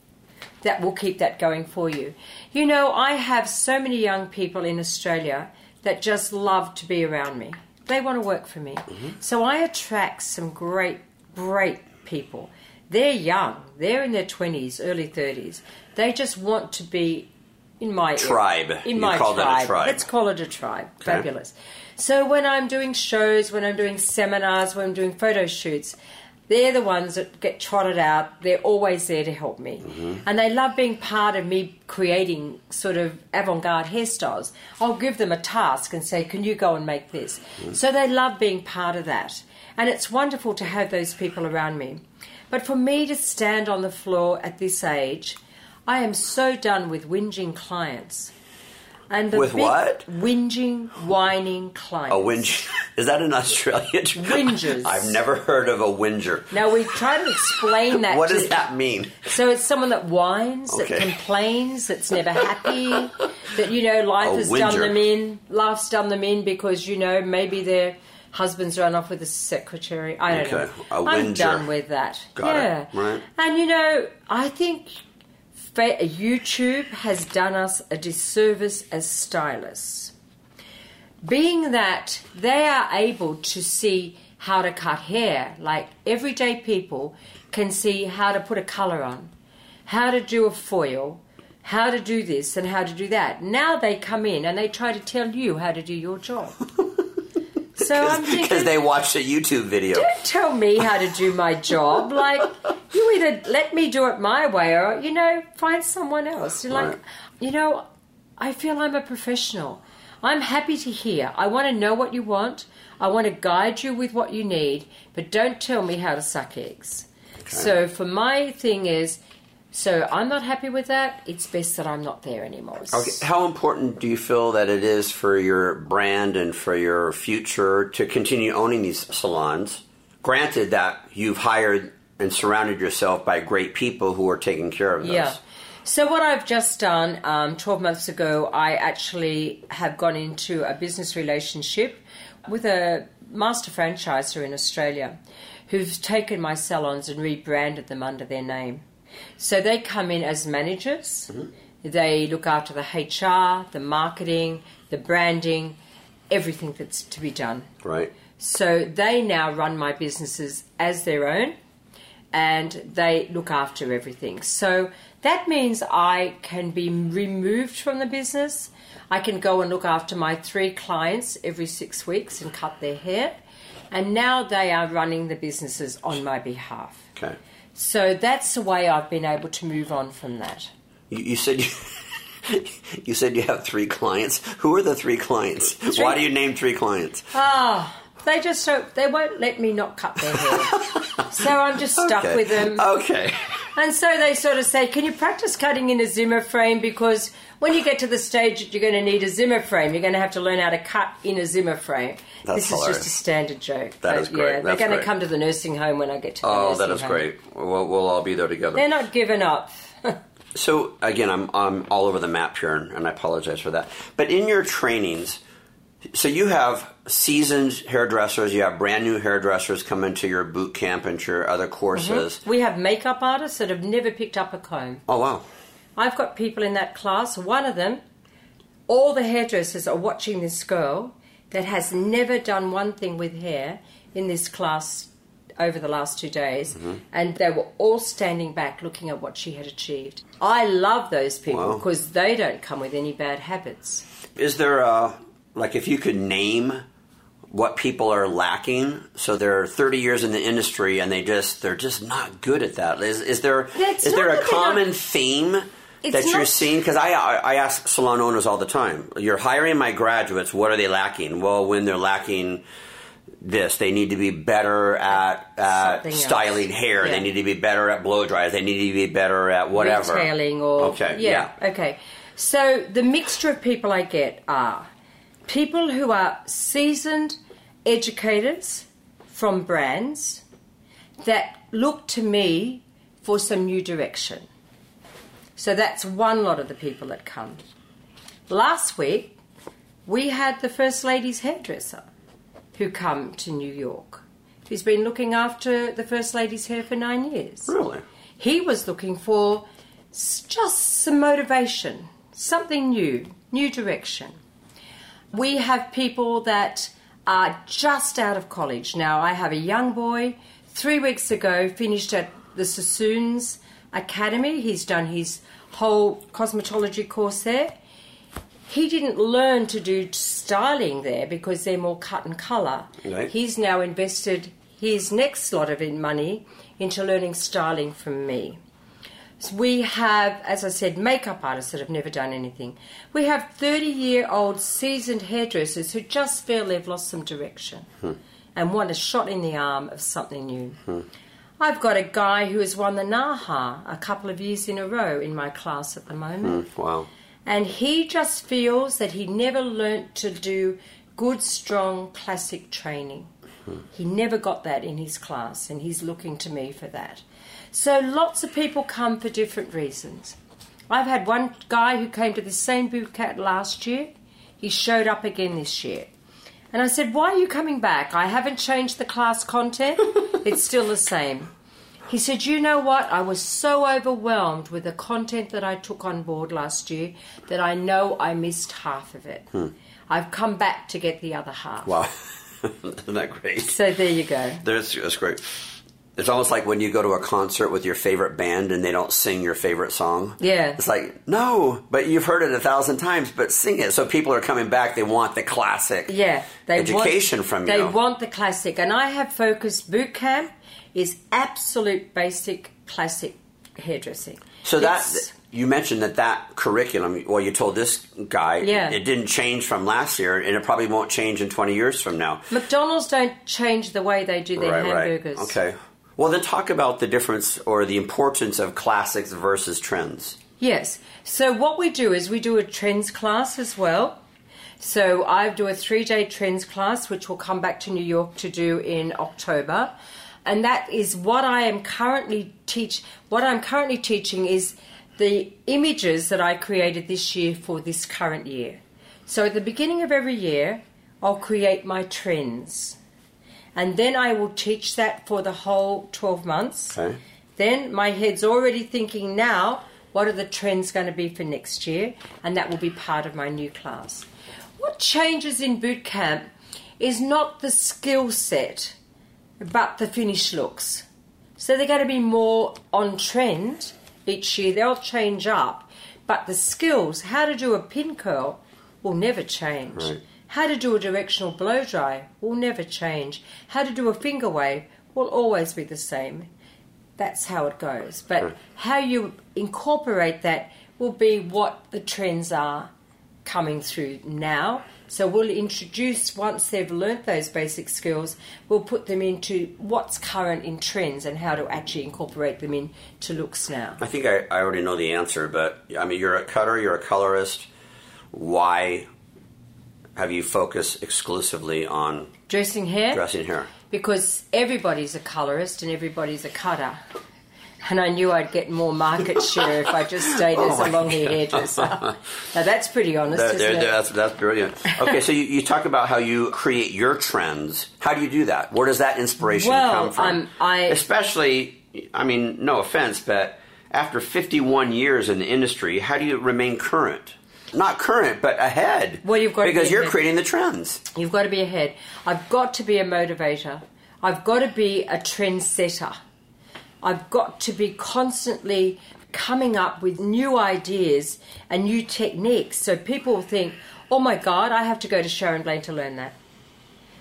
that will keep that going for you. You know, I have so many young people in Australia that just love to be around me. They want to work for me. Mm-hmm. So I attract some great, great people they're young. They're in their 20s, early 30s. They just want to be in my tribe. In you my tribe. tribe. Let's call it a tribe. Okay. Fabulous. So when I'm doing shows, when I'm doing seminars, when I'm doing photo shoots, they're the ones that get trotted out. They're always there to help me. Mm-hmm. And they love being part of me creating sort of avant garde hairstyles. I'll give them a task and say, Can you go and make this? Mm-hmm. So they love being part of that. And it's wonderful to have those people around me. But for me to stand on the floor at this age, I am so done with whinging clients. And the with what? Whinging, whining clients. A whinge. Is that an Australian term? Whingers. I've never heard of a whinger. Now we try to explain that. what does that mean? So it's someone that whines, okay. that complains, that's never happy, that you know life a has whinger. done them in, life's done them in because you know maybe they're husband's run off with the secretary. I don't okay. know. i am done with that. Got yeah. It. Right. And you know, I think YouTube has done us a disservice as stylists. Being that they are able to see how to cut hair, like everyday people can see how to put a colour on, how to do a foil, how to do this and how to do that. Now they come in and they try to tell you how to do your job. So Because they watched a YouTube video. don't tell me how to do my job. Like, you either let me do it my way or, you know, find someone else. You're like, you know, I feel I'm a professional. I'm happy to hear. I want to know what you want. I want to guide you with what you need, but don't tell me how to suck eggs. So, for my thing is, so I'm not happy with that. It's best that I'm not there anymore. Okay. How important do you feel that it is for your brand and for your future to continue owning these salons? Granted that you've hired and surrounded yourself by great people who are taking care of those. Yeah. So what I've just done, um, 12 months ago, I actually have gone into a business relationship with a master franchisor in Australia who've taken my salons and rebranded them under their name. So they come in as managers. Mm-hmm. They look after the HR, the marketing, the branding, everything that's to be done. Right. So they now run my businesses as their own and they look after everything. So that means I can be removed from the business. I can go and look after my three clients every six weeks and cut their hair. And now they are running the businesses on my behalf. Okay. So that's the way I've been able to move on from that. You, you said you. You said you have three clients. Who are the three clients? Why do you name three clients? Ah, they just don't, they won't let me not cut their hair. so I'm just stuck Okay. with them. Okay. And so they sort of say, Can you practice cutting in a Zimmer frame? Because when you get to the stage that you're going to need a Zimmer frame, you're going to have to learn how to cut in a Zimmer frame. That's this is just a standard joke. That is great. Yeah, they're That's going to great. come to the nursing home when I get to the Oh, nursing that is home. great. We'll, we'll all be there together. They're not giving up. So again, I'm I'm all over the map here, and, and I apologize for that. But in your trainings, so you have seasoned hairdressers, you have brand new hairdressers come into your boot camp and your other mm-hmm. courses. we have makeup artists that have never picked up a comb. Oh wow! I've got people in that class. One of them, all the hairdressers are watching this girl that has never done one thing with hair in this class over the last two days, Mm-hmm. and they were all standing back looking at what she had achieved. I love those people Wow. because they don't come with any bad habits. Is there a like if you could name what people are lacking? So they're 30 years in the industry and they just they're just not good at that. Is, is there It's is there a common theme? It's that you're seeing because I, I ask salon owners all the time. You're hiring my graduates. What are they lacking? Well, when they're lacking this, they need to be better at, at styling hair. Yeah. They need to be better at blow dryers. They need to be better at whatever. Retailing or okay, yeah, okay. So the mixture of people I get are people who are seasoned educators from brands that look to me for some new direction. So that's one lot of the people that come. Last week, we had the First Lady's hairdresser who come to New York. He's been looking after the First Lady's hair for nine years. Really? He was looking for just some motivation, something new, new direction. We have people that are just out of college. Now, I have a young boy, three weeks ago, finished at the Sassoons Academy. He's done his whole cosmetology course there. He didn't learn to do styling there because they're more cut and colour. Right. He's now invested his next lot of money into learning styling from me. So we have, as I said, makeup artists that have never done anything. We have 30 year old seasoned hairdressers who just feel they've lost some direction hmm. and want a shot in the arm of something new. Hmm. I've got a guy who has won the NAHA a couple of years in a row in my class at the moment. Hmm, wow. And he just feels that he never learnt to do good, strong, classic training. Hmm. He never got that in his class, and he's looking to me for that. So lots of people come for different reasons. I've had one guy who came to the same boot camp last year. He showed up again this year. And I said, Why are you coming back? I haven't changed the class content. it's still the same. He said, You know what? I was so overwhelmed with the content that I took on board last year that I know I missed half of it. Hmm. I've come back to get the other half. Wow. Isn't that great? So there you go. That's, that's great. It's almost like when you go to a concert with your favorite band and they don't sing your favorite song. Yeah. It's like, no, but you've heard it a thousand times, but sing it. So people are coming back, they want the classic Yeah, they education want, from you. They want the classic, and I have focused boot camp is absolute basic classic hairdressing. so that, you mentioned that that curriculum, well, you told this guy, Yeah. it didn't change from last year, and it probably won't change in 20 years from now. McDonald's don't change the way they do their hamburgers. Right. Okay. Well, then talk about the difference or the importance of classics versus trends. Yes. So what we do is we do a trends class as well. So I do a three day trends class, which will come back to New York to do in October, and that is what I am currently teach. What I'm currently teaching is the images that I created this year for this current year. So at the beginning of every year, I'll create my trends, and then I will teach that for the whole twelve months. Okay. Then my head's already thinking now, what are the trends going to be for next year? And that will be part of my new class. What changes in boot camp is not the skill set, but the finished looks. So they're going to be more on trend each year. They'll change up, but the skills, how to do a pin curl, will never change. Right. How to do a directional blow dry will never change. How to do a finger wave will always be the same. That's how it goes. But how you incorporate that will be what the trends are coming through now. So we'll introduce once they've learnt those basic skills, we'll put them into what's current in trends and how to actually incorporate them into looks now. I think I, I already know the answer, but I mean, you're a cutter, you're a colorist. Why have you focused exclusively on Dressing hair dressing hair? because everybody's a colorist and everybody's a cutter. And I knew I'd get more market share if I just stayed oh as Oh a long hair hairdresser. now that's pretty honest, isn't there- it? that's, that's brilliant. Okay, so you, you talk about how you create your trends. How do you do that? Where does that inspiration Well, come from? I'm- I- Especially, I mean, no offense, but after 51 years in the industry, how do you remain current? Not current, but ahead. Well, you've got to be because you're ahead. creating the trends. You've got to be ahead. I've got to be a motivator. I've got to be a trendsetter. I've got to be constantly coming up with new ideas and new techniques so people think, oh my God, I have to go to Sharon Blain to learn that.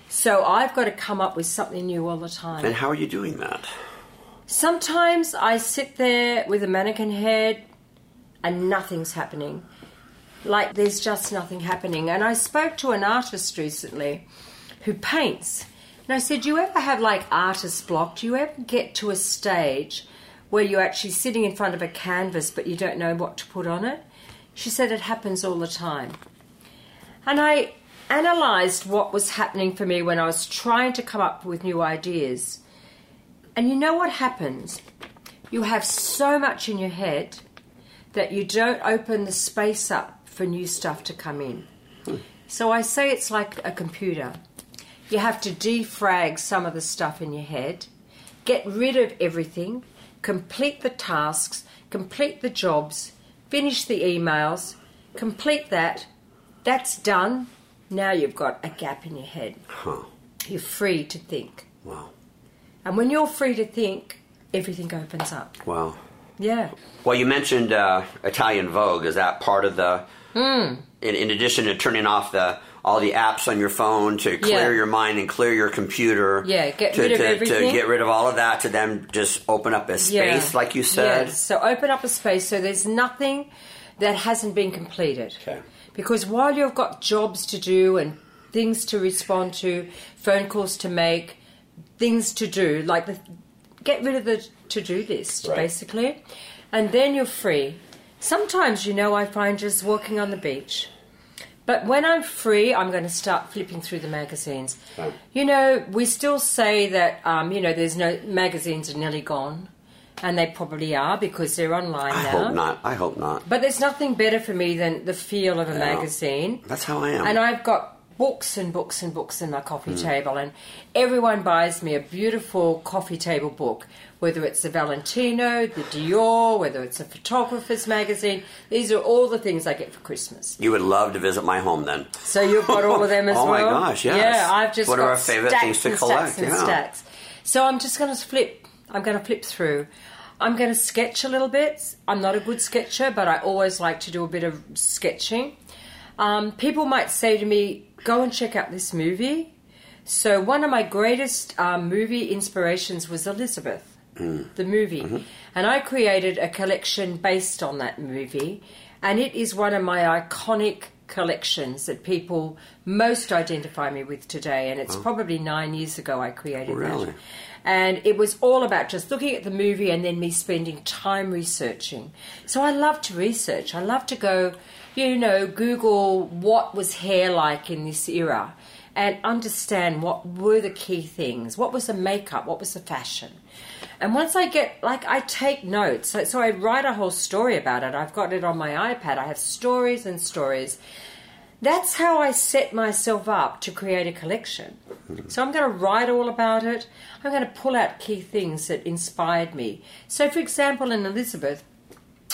So I've got to come up with something new all the time. And how are you doing that? Sometimes I sit there with a mannequin head and nothing's happening. Like there's just nothing happening. And I spoke to an artist recently who paints. And I said, Do you ever have like artist block? Do you ever get to a stage where you're actually sitting in front of a canvas but you don't know what to put on it? She said it happens all the time. And I analysed what was happening for me when I was trying to come up with new ideas. And you know what happens? You have so much in your head that you don't open the space up for new stuff to come in. So I say it's like a computer. You have to defrag some of the stuff in your head, get rid of everything, complete the tasks, complete the jobs, finish the emails, complete that. That's done. Now you've got a gap in your head. Huh. You're free to think. Wow. And when you're free to think, everything opens up. Wow. Yeah. Well, you mentioned uh, Italian Vogue. Is that part of the? Hmm. In, in addition to turning off the all the apps on your phone to clear Yeah. your mind and clear your computer. Yeah, get to, rid of everything. To get rid of all of that to then just open up a space, like you said. Yes. So open up a space so there's nothing that hasn't been completed. Okay. Because while you've got jobs to do and things to respond to, phone calls to make, things to do, like the, get rid of the to do list, Right. basically, and then you're free. Sometimes, you know, I find just walking on the beach. But when I'm free, I'm going to start flipping through the magazines. You know, we still say that, um, you know, there's no magazines are nearly gone, and they probably are because they're online I now. hope not. I hope not. But there's nothing better for me than the feel of a magazine. That's how I am. And I've got books and books and books in my coffee Hmm. table, and everyone buys me a beautiful coffee table book, whether it's the Valentino, the Dior, whether it's a photographer's magazine. These are all the things I get for Christmas. you would love to visit my home then. So you've got all of them as well. Oh my gosh, yes. Yeah, I've just of got our favorite things to collect, Stacks and yeah. stacks. So I'm just going to flip. I'm going to flip through. I'm going to sketch a little bit. I'm not a good sketcher, but I always like to do a bit of sketching. Um, people might say to me, go and check out this movie. So, one of my greatest um, movie inspirations was Elizabeth, the movie. And I created a collection based on that movie. And it is one of my iconic collections that people most identify me with today. And it's probably nine years ago I created Really? that. And it was all about just looking at the movie and then me spending time researching. So I love to research. I love to go, you know, Google what was hair like in this era and understand what were the key things. What was the makeup? What was the fashion? And once I get, like, I take notes. So, so I write a whole story about it. I've got it on my iPad. I have stories and stories. That's how I set myself up to create a collection. So I'm going to write all about it. I'm going to pull out key things that inspired me. So, for example, in Elizabeth,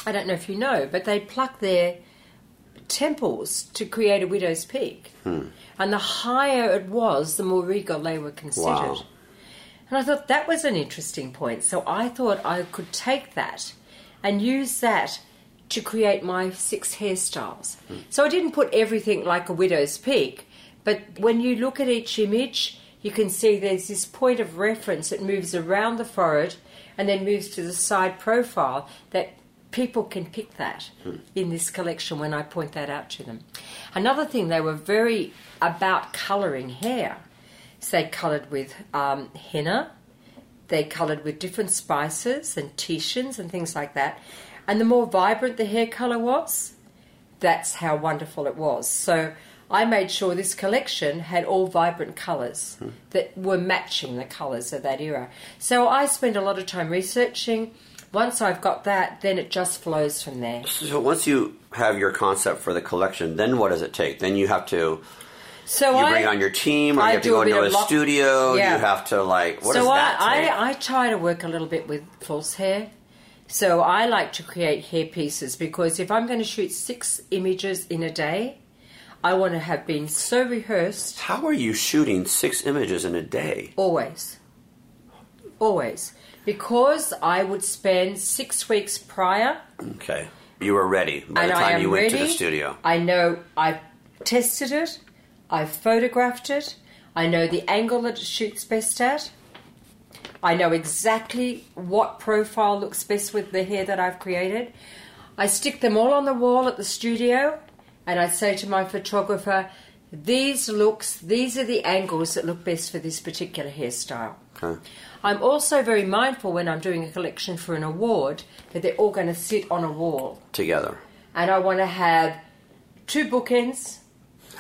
I don't know if you know, but they pluck their temples to create a widow's peak. Hmm. And the higher it was, the more regal they were considered. Wow. And I thought that was an interesting point. So I thought I could take that and use that to create my six hairstyles. Hmm. So I didn't put everything like a widow's peak, but when you look at each image, you can see there's this point of reference that moves around the forehead and then moves to the side profile that people can pick that hmm. in this collection when I point that out to them. Another thing, they were very about colouring hair. They coloured with um, henna, they coloured with different spices and titians and things like that. And the more vibrant the hair colour was, that's how wonderful it was. So I made sure this collection had all vibrant colours that were matching the colours of that era. So I spent a lot of time researching. Once I've got that, then it just flows from there. So once you have your concept for the collection, then what does it take? Then you have to So you I bring on your team, or I you have to go a into a lock- studio. Yeah. You have to like what so I? I, I try to work a little bit with false hair. So I like to create hair pieces because if I'm going to shoot six images in a day, I want to have been so rehearsed How are you shooting six images in a day? always. Always. Because I would spend six weeks prior Okay, you were ready by the I time you went ready. to the studio. I know I've tested it, I've photographed it, I know the angle that it shoots best at. I know exactly what profile looks best with the hair that I've created. I stick them all on the wall at the studio and I say to my photographer, these looks, these are the angles that look best for this particular hairstyle. Okay. I'm also very mindful when I'm doing a collection for an award that they're all going to sit on a wall Together. and I want to have two bookends.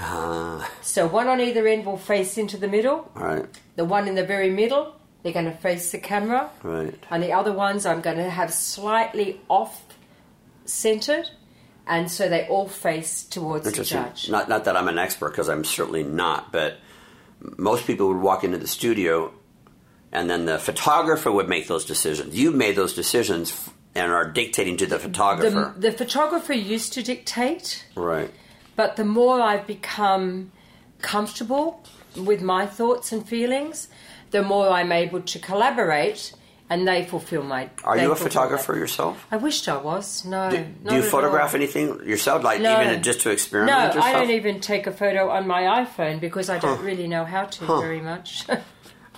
Ah, So one on either end will face into the middle. right, The one in the very middle, they're going to face the camera. right. And the other ones I'm going to have slightly off centered. And so they all face towards the judge. Not not that I'm an expert because I'm certainly not, but most people would walk into the studio, and then the photographer would make those decisions. You made those decisions and are dictating to the The, photographer. the photographer used to dictate, right. But the more I've become comfortable with my thoughts and feelings, the more I'm able to collaborate and they fulfill my. Are you a photographer my- yourself? I wished I was. No. Do, do you photograph all. anything yourself, like No. even just to experiment No, yourself? I don't even take a photo on my iPhone because I don't really know how to very much.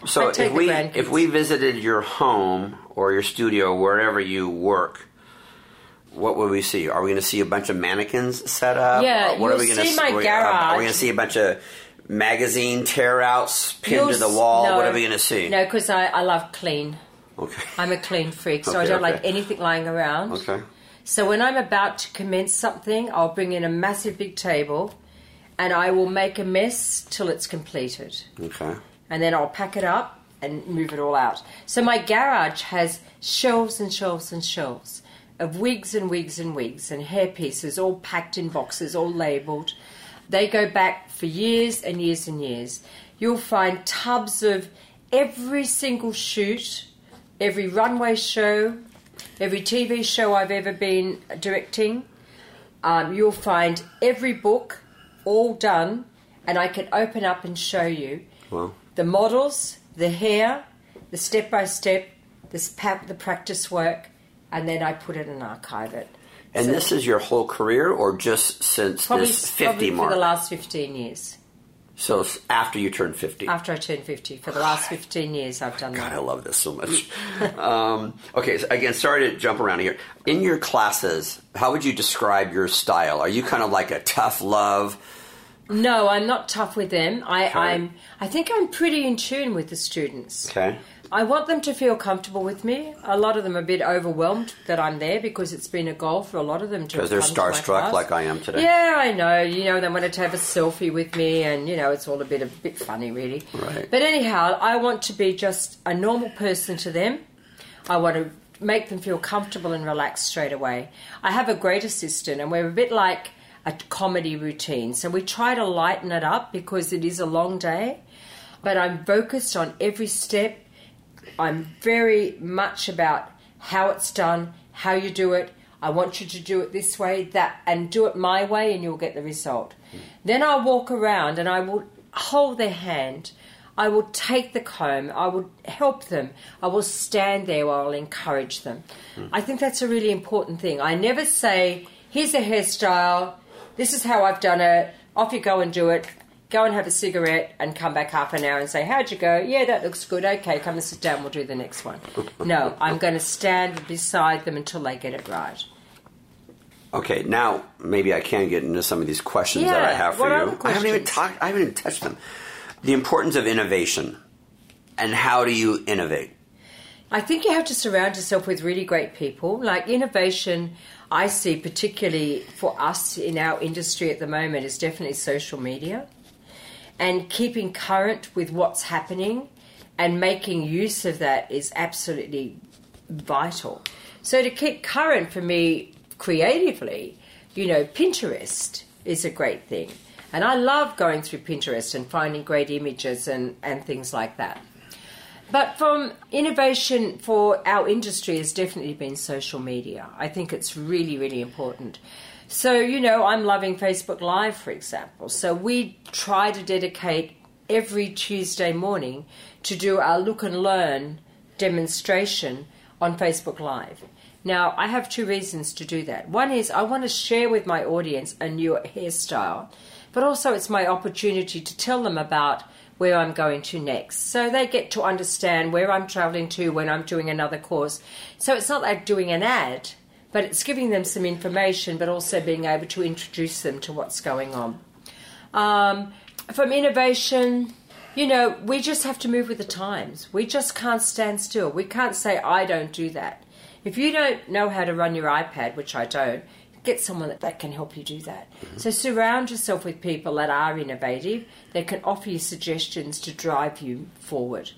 So if we if we visited your home or your studio, wherever you work, what will we see? Are we going to see a bunch of mannequins set up? Yeah, what are we gonna see my we- garage. Are we going to see a bunch of magazine tear outs pinned You'll to the wall? no. what are we going to see? No, because I, I love clean. Okay. I'm a clean freak, so I don't okay. like anything lying around. Okay. So when I'm about to commence something, I'll bring in a massive big table and I will make a mess till it's completed. Okay. And then I'll pack it up and move it all out. So my garage has shelves and shelves and shelves of wigs and wigs and wigs and hair pieces all packed in boxes, all labelled. They go back for years and years and years. You'll find tubs of every single shoot, every runway show, every TV show I've ever been directing. Um, you'll find every book all done, and I can open up and show you Well, the models, the hair, the step by step, this the practice work, and then I put it and archive it. And So- this is your whole career, or just since Probably, this 50 probably mark? for the last 15 years. so after you turn 50. After I turned 50. For the last 15 years, I've done God, I love this so much. um, okay, so again, sorry to jump around here. In your classes, how would you describe your style? Are you kind of like a tough love? No, I'm not tough with them. I, Okay. I'm. I think I'm pretty in tune with the students. Okay. I want them to feel comfortable with me. A lot of them are a bit overwhelmed that I'm there because it's been a goal for a lot of them to. Because they're come to my starstruck like I am today. Yeah, I know. You know, they wanted to have a selfie with me, and you know, it's all a bit a bit funny, really. Right. But anyhow, I want to be just a normal person to them. I want to make them feel comfortable and relaxed straight away. I have a great assistant, and we're a bit like a comedy routine. So we try to lighten it up because it is a long day. But I'm focused on every step. I'm very much about how it's done, how you do it. I want you to do it this way, that, and do it my way, and you'll get the result. Then I'll walk around and I will hold their hand. I will take the comb. I will help them. I will stand there while I'll encourage them. Hmm. I think that's a really important thing. I never say, here's a hairstyle, this is how I've done it, off you go and do it. Go and have a cigarette and come back half an hour and say, How'd you go? Yeah, that looks good. Okay, come and sit down. We'll do the next one. No, I'm going to stand beside them until they get it right. Okay, now maybe I can get into some of these questions that I have for you. I haven't even talked. I haven't even touched them. The importance of innovation, and how do you innovate? I think you have to surround yourself with really great people. Like innovation, I see particularly for us in our industry at the moment is definitely social media and keeping current with what's happening and making use of that is absolutely vital. So to keep current for me creatively, you know, Pinterest is a great thing. And I love going through Pinterest and finding great images and, and things like that. But from innovation for our industry has definitely been social media. I think it's really, really important. So, you know, I'm loving Facebook Live, for example. So we try to dedicate every Tuesday morning to do our look and learn demonstration on Facebook Live. Now, I have two reasons to do that. One is I want to share with my audience a new hairstyle, but also it's my opportunity to tell them about where I'm going to next. So they get to understand where I'm traveling to when I'm doing another course. So it's not like doing an ad, but it's giving them some information, but also being able to introduce them to what's going on. Um, from innovation, you know, we just have to move with the times. We just can't stand still. We can't say, I don't do that. If you don't know how to run your iPad, which I don't, get someone that, that can help you do that. So surround yourself with people that are innovative, that can offer you suggestions to drive you forward.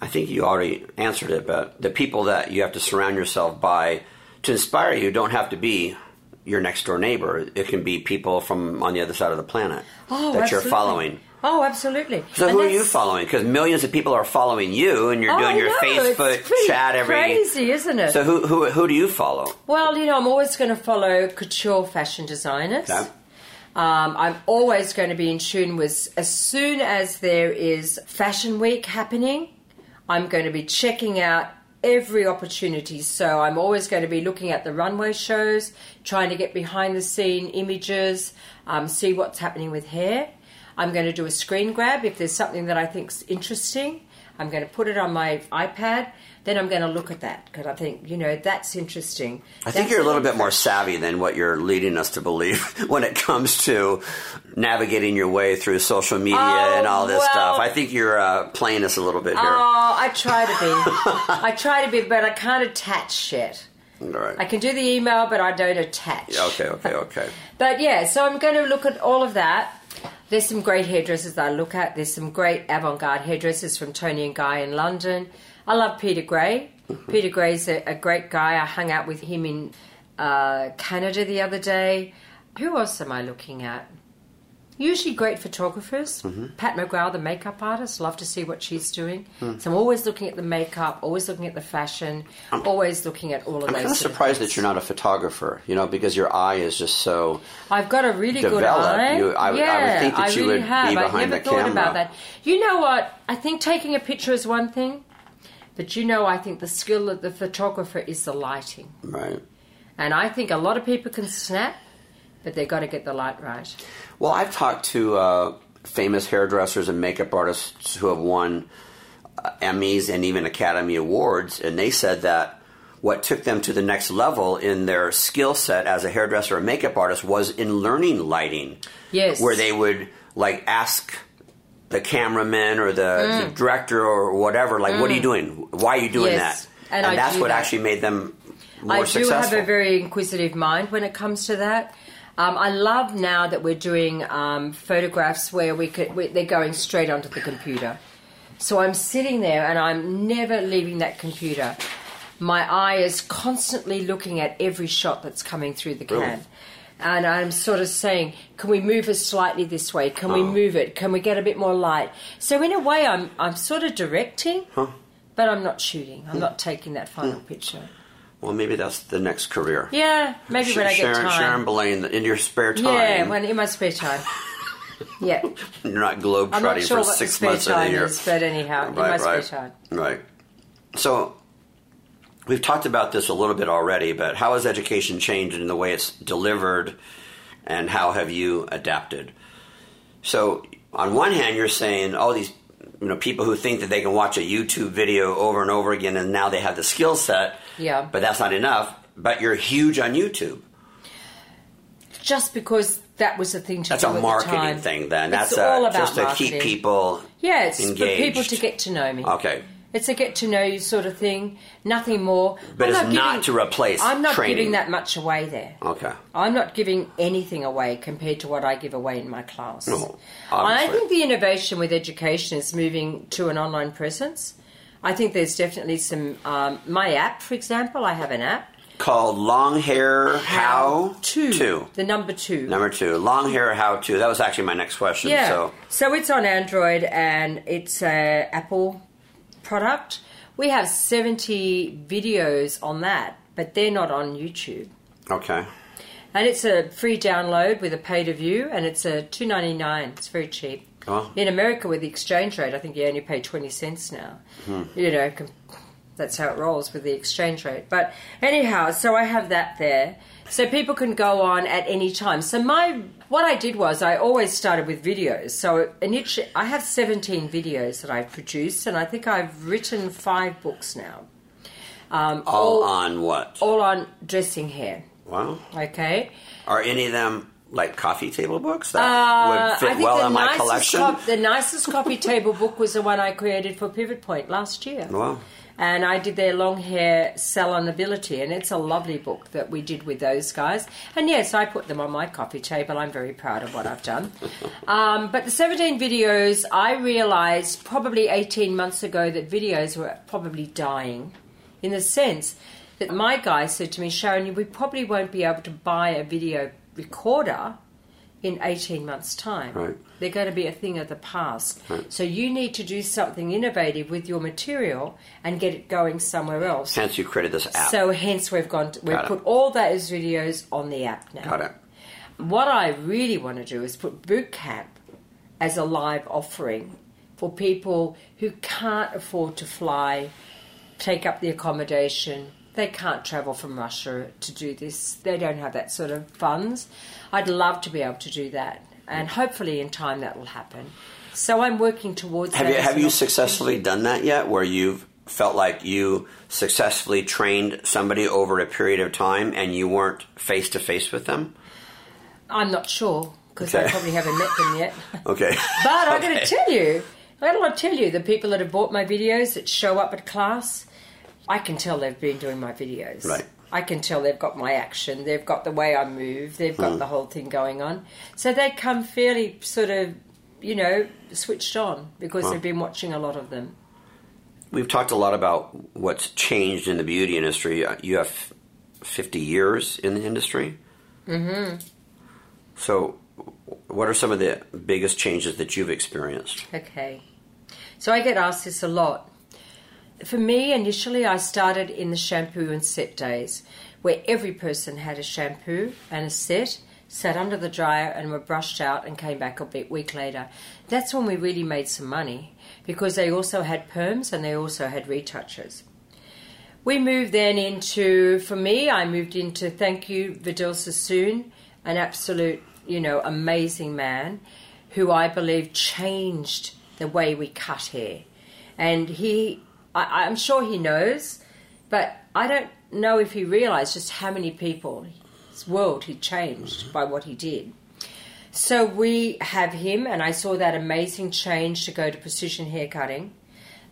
I think you already answered it, but the people that you have to surround yourself by to inspire you don't have to be your next door neighbor. It can be people from on the other side of the planet Oh, that you're following. Oh, absolutely. So And who are you following? Because millions of people are following you, and you're Oh, doing your Facebook chat every. crazy, isn't it? So who who who do you follow? Well, you know, I'm always going to follow couture fashion designers. Okay. Um, I'm always going to be in tune with, as soon as there is Fashion Week happening, I'm going to be checking out every opportunity. So I'm always going to be looking at the runway shows, trying to get behind the scene images, um, see what's happening with hair. I'm going to do a screen grab if there's something that I think's interesting. I'm going to put it on my iPad. Then I'm going to look at that because I think you know that's interesting. I think you're a little bit more savvy than what you're leading us to believe when it comes to navigating your way through social media Oh, and all this well- stuff. I think you're uh, playing us a little bit here. Oh, I try to be. I try to be, but I can't attach shit. right. I can do the email, but I don't attach. okay, okay, okay. But yeah, so I'm going to look at all of that. There's some great hairdressers I look at. There's some great avant-garde hairdressers from Toni and Guy in London. I love Peter Gray. Peter Gray's a, a great guy. I hung out with him in uh, Canada the other day. Who else am I looking at? Usually great photographers. Mm-hmm. Pat McGrath, the makeup artist, love to see what she's doing. Mm. So I'm always looking at the makeup, always looking at the fashion, um, always looking at all of I'm those. kind of surprised that you're not a photographer, you know, because your eye is just so. I've got a really good eye. You- I would- I would yeah, think that I you really would have. be I've never thought camera. about that. You know what? I think taking a picture is one thing, But you know, I think the skill of the photographer is the lighting. Right. And I think a lot of people can snap, but they've got to get the light right. Well, I've talked to uh, famous hairdressers and makeup artists who have won uh, Emmys and even Academy Awards, and they said that what took them to the next level in their skill set as a hairdresser or makeup artist was in learning lighting. Yes. Where they would like ask the cameraman or the, Mm. the director or whatever, like, what are you doing? Why are you doing Yes, that? and I that's what that. actually made them more I do successful. have a very inquisitive mind when it comes to that. Um, I love now that we're doing um, photographs where we could we, they're going straight onto the computer. So I'm sitting there and I'm never leaving that computer. My eye is constantly looking at every shot that's coming through the Really? can. And I'm sort of saying, can we move it slightly this way? Can we Oh. move it? Can we get a bit more light? So in a way, I'm I'm sort of directing, but I'm not shooting. I'm not taking that final picture. Well, maybe that's the next career. Yeah, maybe when I get Sharon, time. Sharon Blain, in your spare time. yeah, when in my spare time. yeah, You're not globe trotting sure for six months of the year. is, but anyhow, in my right, spare time. right. So we've talked about this a little bit already, but how has education changed in the way it's delivered, and how have you adapted? So on one hand, you're saying, all these you know people who think that they can watch a YouTube video over and over again, and now they have the skill set. Yeah. But that's not enough. But you're huge on YouTube. Just because that was the thing to That's do a at the marketing time. thing. Then It's that's uh, all a, about just to keep people. Yeah, it's for people to get to know me. Okay. It's a get to know you sort of thing, nothing more. But I'm it's not to replace I'm not training. giving that much away there. Okay. I'm not giving anything away compared to what I give away in my class. No, and I think the innovation with education is moving to an online presence. I think there's definitely some. Um, my app, for example, I have an app. Called Long Hair How, to To. the number two. Number two, Long Hair How To. That was actually my next question. yeah. So So it's on Android and it's a Apple product. We have 70 videos on that, but they're not on YouTube. okay. And it's a free download with a pay to view, and it's a two ninety nine. It's very cheap. Oh. In America, with the exchange rate, I think you only pay twenty cents now. Hmm. You know, that's how it rolls with the exchange rate. But anyhow, so I have that there, so people can go on at any time. So my what I did was I always started with videos. So initially, I have seventeen videos that I've produced, and I think I've written five books now. Um, All all, on what? all on dressing hair. Wow. Okay. Are any of them like coffee table books that Uh, would fit well in my collection? cop- the nicest coffee table book was the one I created for Pivot Point last year. Wow. And I did their long hair salonability, and it's a lovely book that we did with those guys. And yes, I put them on my coffee table. I'm very proud of what I've done. um, but the 17 videos, I realized probably 18 months ago that videos were probably dying in the sense that my guy said to me, Sharon, we probably won't be able to buy a video recorder in 18 months' time. Right. They're going to be a thing of the past. Right. So you need to do something innovative with your material and get it going somewhere else. Hence, you created this app. So hence we've gone to, we've Got it. put all those videos on the app now. Got it. What I really want to do is put boot camp as a live offering for people who can't afford to fly, take up the accommodation. They can't travel from Russia to do this. They don't have that sort of funds. I'd love to be able to do that, and hopefully in time that will happen. So I'm working towards. Have that you have you successfully done that yet? Where you've felt like you successfully trained somebody over a period of time and you weren't face to face with them? I'm not sure because I probably haven't met them yet. Okay. But I'm going to tell you, I got to tell you, the people that have bought my videos that show up at class, I can tell they've been doing my videos. Right. I can tell they've got my action, they've got the way I move, they've got the whole thing going on. So they come fairly sort of, you know, switched on because they've been watching a lot of them. We've talked a lot about what's changed in the beauty industry. Uh, You have 50 years in the industry. Mm-hmm. So, what are some of the biggest changes that you've experienced? Okay. So I get asked this a lot. For me, initially, I started in the shampoo and set days, where every person had a shampoo and a set. sat under the dryer, and were brushed out and came back a bit week later. That's when we really made some money because they also had perms and they also had retouchers. We moved then into, for me, I moved into, thank you, Vidal Sassoon, an absolute, you know, amazing man who I believe changed the way we cut hair. And he, I, I'm sure he knows, but I don't know if he realized just how many people, his world, he changed by what he did. So we have him, and I saw that amazing change to go to precision haircutting.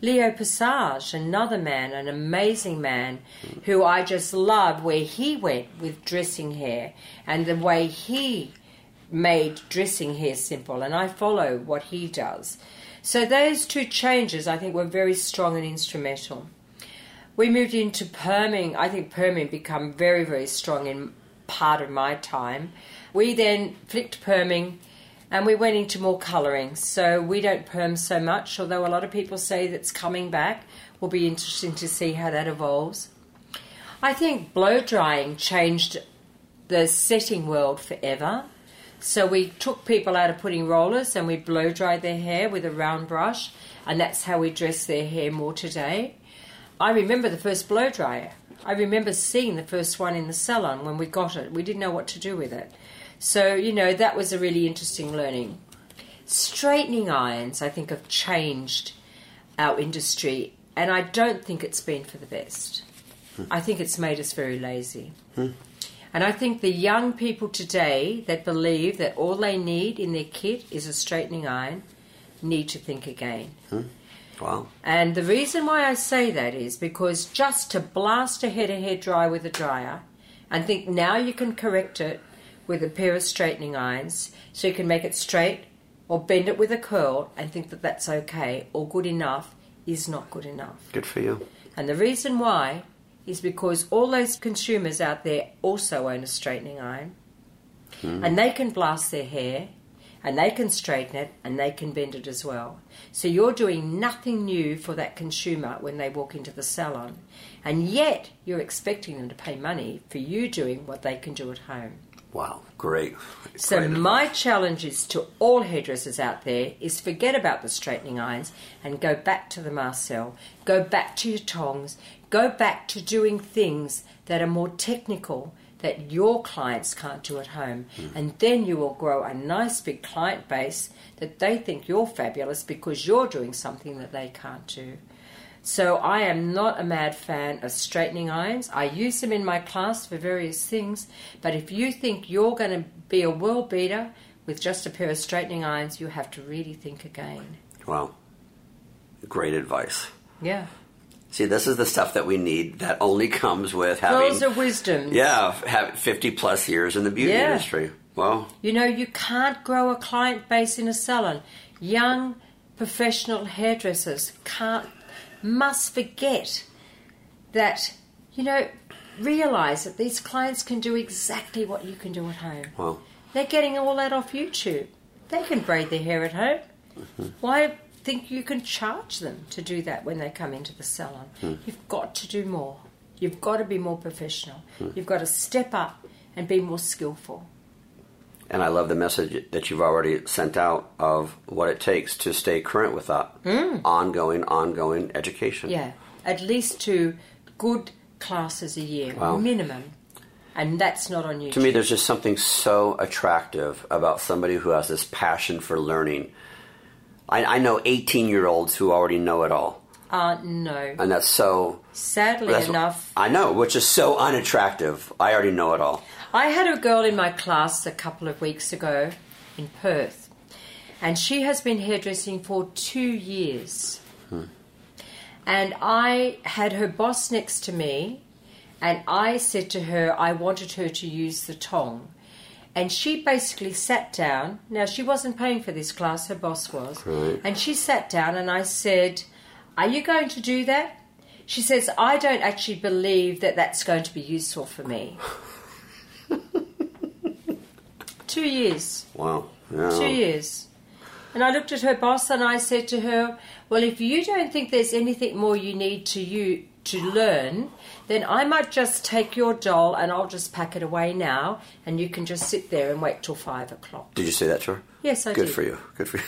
Leo Passage, another man, an amazing man, who I just love, where he went with dressing hair and the way he made dressing hair simple, and I follow what he does. So those two changes, I think, were very strong and instrumental. We moved into perming. I think perming became very, very strong in part of my time. We then flicked perming and we went into more colouring. So we don't perm so much, although a lot of people say that's coming back. Will be interesting to see how that evolves. I think blow drying changed the setting world forever. So we took people out of putting rollers and we blow dried their hair with a round brush, and that's how we dress their hair more today. I remember the first blow dryer. I remember seeing the first one in the salon when we got it. We didn't know what to do with it. So, you know, that was a really interesting learning. Straightening irons, I think, have changed our industry, and I don't think it's been for the best. Hmm. I think it's made us very lazy. Hmm. And I think the young people today that believe that all they need in their kit is a straightening iron need to think again. Hmm. Wow. And the reason why I say that is because just to blast a head of hair dry with a dryer and think now you can correct it with a pair of straightening irons so you can make it straight or bend it with a curl and think that that's okay or good enough is not good enough. Good for you. And the reason why is because all those consumers out there also own a straightening iron hmm. and they can blast their hair and they can straighten it and they can bend it as well. So you're doing nothing new for that consumer when they walk into the salon, and yet you're expecting them to pay money for you doing what they can do at home. Wow. Great. So Great. my challenge is to all hairdressers out there is forget about the straightening irons and go back to the Marcel, go back to your tongs, go back to doing things that are more technical that your clients can't do at home. Hmm. And then you will grow a nice big client base that they think you're fabulous because you're doing something that they can't do. So I am not a mad fan of straightening irons. I use them in my class for various things, but if you think you're going to be a world beater with just a pair of straightening irons, you have to really think again. Wow. Great advice. Yeah. See, this is the stuff that we need that only comes with having Pearls of wisdom. yeah, have 50 plus years in the beauty Yeah. industry. Well, You know, you can't grow a client base in a salon. Young professional hairdressers can't, must forget that, you know, realize that these clients can do exactly what you can do at home. well, They're getting all that off YouTube. They can braid their hair at home. Mm-hmm. Why think you can charge them to do that when they come into the salon? Hmm. You've got to do more. You've got to be more professional. Hmm. You've got to step up and be more skillful. and I love the message that you've already sent out of what it takes to stay current with that hmm. ongoing, ongoing education. Yeah, at least two good classes a year, Wow. minimum. And that's not on YouTube. To me, there's just something so attractive about somebody who has this passion for learning. I, I know 18 year olds who already know it all. uh, no. And that's so. Sadly That's, enough, I know, which is so unattractive. I already know it all. I had a girl in my class a couple of weeks ago in Perth, and she has been hairdressing for two years. And I had her boss next to me, and I said to her, I wanted her to use the tong. And she basically sat down. Now, she wasn't paying for this class, her boss was. Right. And she sat down, and I said, Are you going to do that? She says, I don't actually believe that that's going to be useful for me. Two years. Wow. Yeah. Two years. And I looked at her boss and I said to her, Well, if you don't think there's anything more you need to you to learn, then I might just take your doll and I'll just pack it away now, and you can just sit there and wait till five o'clock. Did you say that to her? Yes, I did. Good did. for you. Good for you.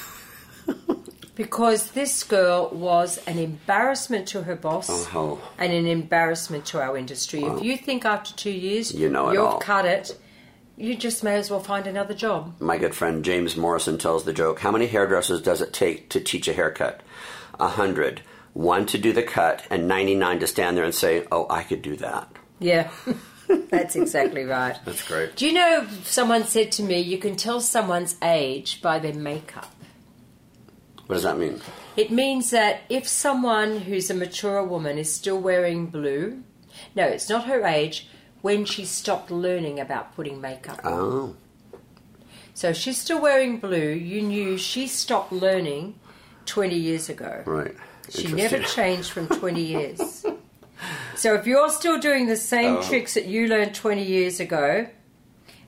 Because this girl was an embarrassment to her boss Oh. and an embarrassment to our industry. If you think after two years You know it you've all. cut it, you just may as well find another job. My good friend James Morrison tells the joke How many hairdressers does it take to teach a haircut? A hundred. One to do the cut, and 99 to stand there and say, Oh, I could do that. Yeah, that's exactly right. That's great. Do you know, someone said to me, you can tell someone's age by their makeup. What does that mean? It means that if someone who's a mature woman is still wearing blue, no, it's not her age, when she stopped learning about putting makeup on. Oh, So if she's still wearing blue, you knew she stopped learning 20 years ago. right. She never changed from 20 years. So if you're still doing the same Oh. tricks that you learned 20 years ago,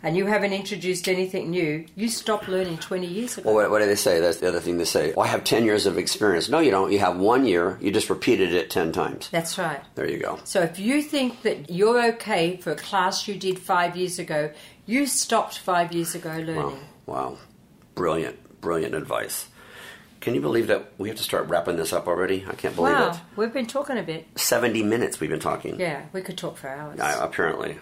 and you haven't introduced anything new, you stopped learning 20 years ago. Well, what, what do they say? That's the other thing they say. Well, I have 10 years of experience. No, you don't. You have one year. You just repeated it 10 times. That's right. There you go. So if you think that you're okay for a class you did five years ago, you stopped five years ago learning. Wow. Wow. Brilliant, brilliant advice. Can you believe that we have to start wrapping this up already? I can't believe Wow, it. we've been talking a bit. 70 minutes we've been talking. Yeah, we could talk for hours. I, apparently.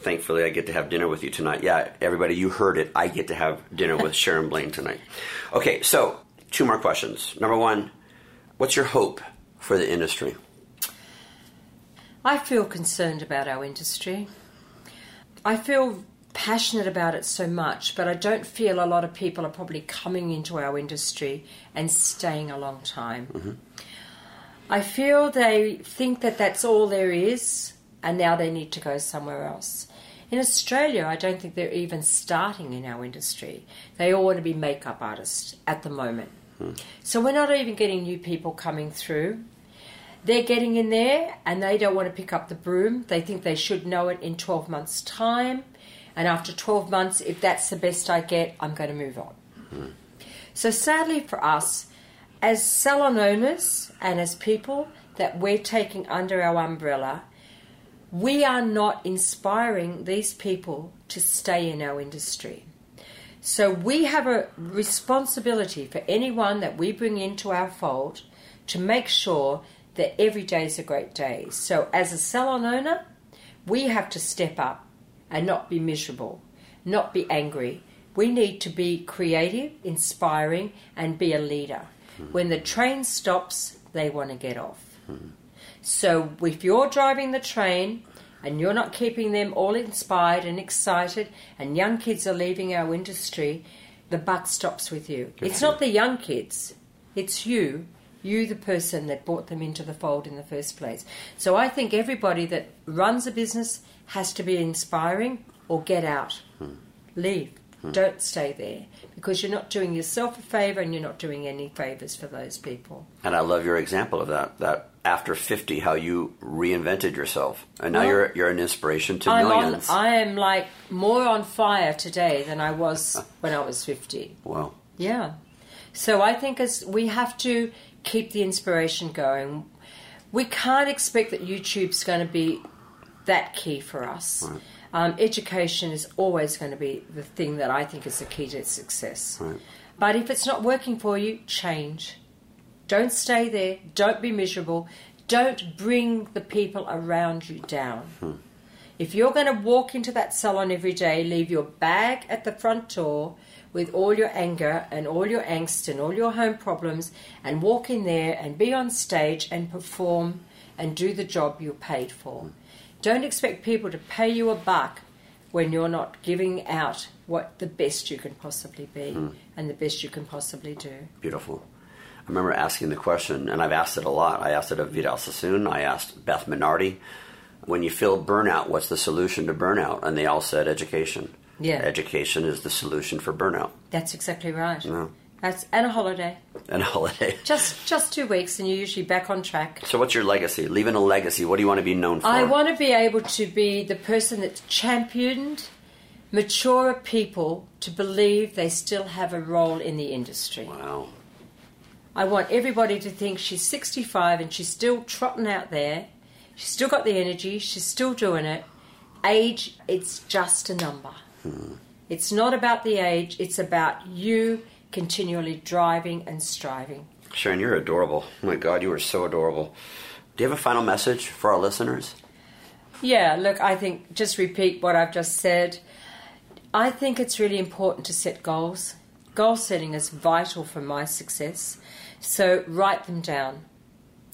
Thankfully, I get to have dinner with you tonight. Yeah, everybody, you heard it. I get to have dinner with Sharon Blain tonight. Okay, so two more questions. Number one, what's your hope for the industry? I feel concerned about our industry. I feel passionate about it so much, but I don't feel a lot of people are probably coming into our industry and staying a long time. Mm-hmm. I feel they think that that's all there is, and now they need to go somewhere else. In Australia, I don't think they're even starting in our industry. They all want to be makeup artists at the moment. Hmm. So we're not even getting new people coming through. They're getting in there and they don't want to pick up the broom. They think they should know it in 12 months' time. And after 12 months, if that's the best I get, I'm going to move on. So, sadly for us, as salon owners and as people that we're taking under our umbrella, we are not inspiring these people to stay in our industry. So we have a responsibility for anyone that we bring into our fold to make sure that every day is a great day. So as a salon owner, we have to step up and not be miserable, not be angry. We need to be creative, inspiring, and be a leader. Hmm. When the train stops, they want to get off. Hmm. So if you're driving the train and you're not keeping them all inspired and excited, and young kids are leaving our industry, the buck stops with you. It's not the young kids, it's you. You, the person that brought them into the fold in the first place. So I think everybody that runs a business has to be inspiring or get out. Hmm. Leave. Hmm. Don't stay there because you're not doing yourself a favor and you're not doing any favors for those people. And I love your example of that. That after 50, how you reinvented yourself. And now Well, you're, you're an inspiration to I'm on, millions. I am like more on fire today than I was when I was 50. wow. Yeah. So I think as we have to keep the inspiration going. We can't expect that YouTube's going to be that key for us. Right. Um, education is always going to be the thing that I think is the key to success. Right. But if it's not working for you, change. Don't stay there. Don't be miserable. Don't bring the people around you down. If you're going to walk into that salon every day, leave your bag at the front door with all your anger and all your angst and all your home problems and walk in there and be on stage and perform and do the job you're paid for. Don't expect people to pay you a buck when you're not giving out what the best you can possibly be hmm. and the best you can possibly do. Beautiful. I remember asking the question, and I've asked it a lot. I asked it of Vidal Sassoon. I asked Beth Minardi, when you feel burnout, what's the solution to burnout? And they all said education. Yeah. Education is the solution for burnout. That's exactly right. Yeah. That's and a holiday. And a holiday. Just just two weeks and you're usually back on track. So, what's your legacy? Leaving a legacy. What do you want to be known for? I want to be able to be the person that's championed mature people to believe they still have a role in the industry. Wow. I want everybody to think she's 65 and she's still trotting out there She's still got the energy. She's still doing it. Age, it's just a number. It's not about the age. It's about you continually driving and striving. Sharon, you're adorable. Oh my God, you are so adorable. Do you have a final message for our listeners? Yeah, look, I think just repeat what I've just said. I think it's really important to set goals. Goal setting is vital for my success. So write them down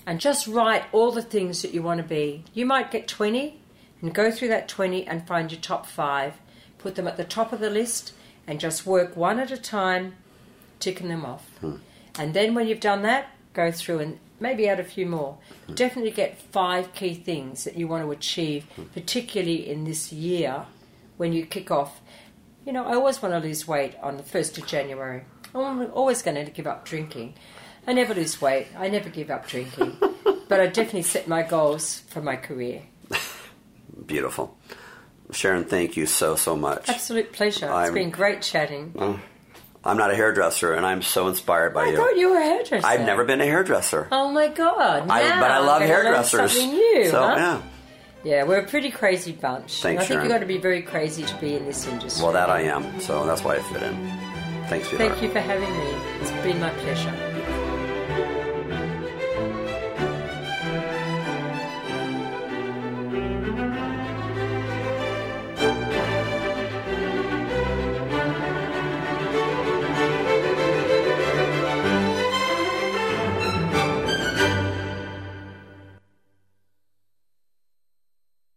and just write all the things that you want to be. You might get 20 and go through that 20 and find your top five. Put them at the top of the list and just work one at a time, ticking them off. Hmm. And then when you've done that, go through and maybe add a few more. Hmm. Definitely get five key things that you want to achieve, hmm. particularly in this year when you kick off. You know, I always want to lose weight on the 1st of January. I'm always going to give up drinking. I never lose weight. I never give up drinking. but I definitely set my goals for my career. Beautiful. Sharon, thank you so, so much. Absolute pleasure. It's I'm- been great chatting. Oh, I'm not a hairdresser, and I'm so inspired by I you. I thought you were a hairdresser. I've never been a hairdresser. Oh my god! I, now but I love hairdressers. Something new, so, huh? yeah. Yeah, we're a pretty crazy bunch. Thanks, I think Sharon. you've got to be very crazy to be in this industry. Well, that I am. So that's why I fit in. Thanks. Thank you for having me. It's been my pleasure.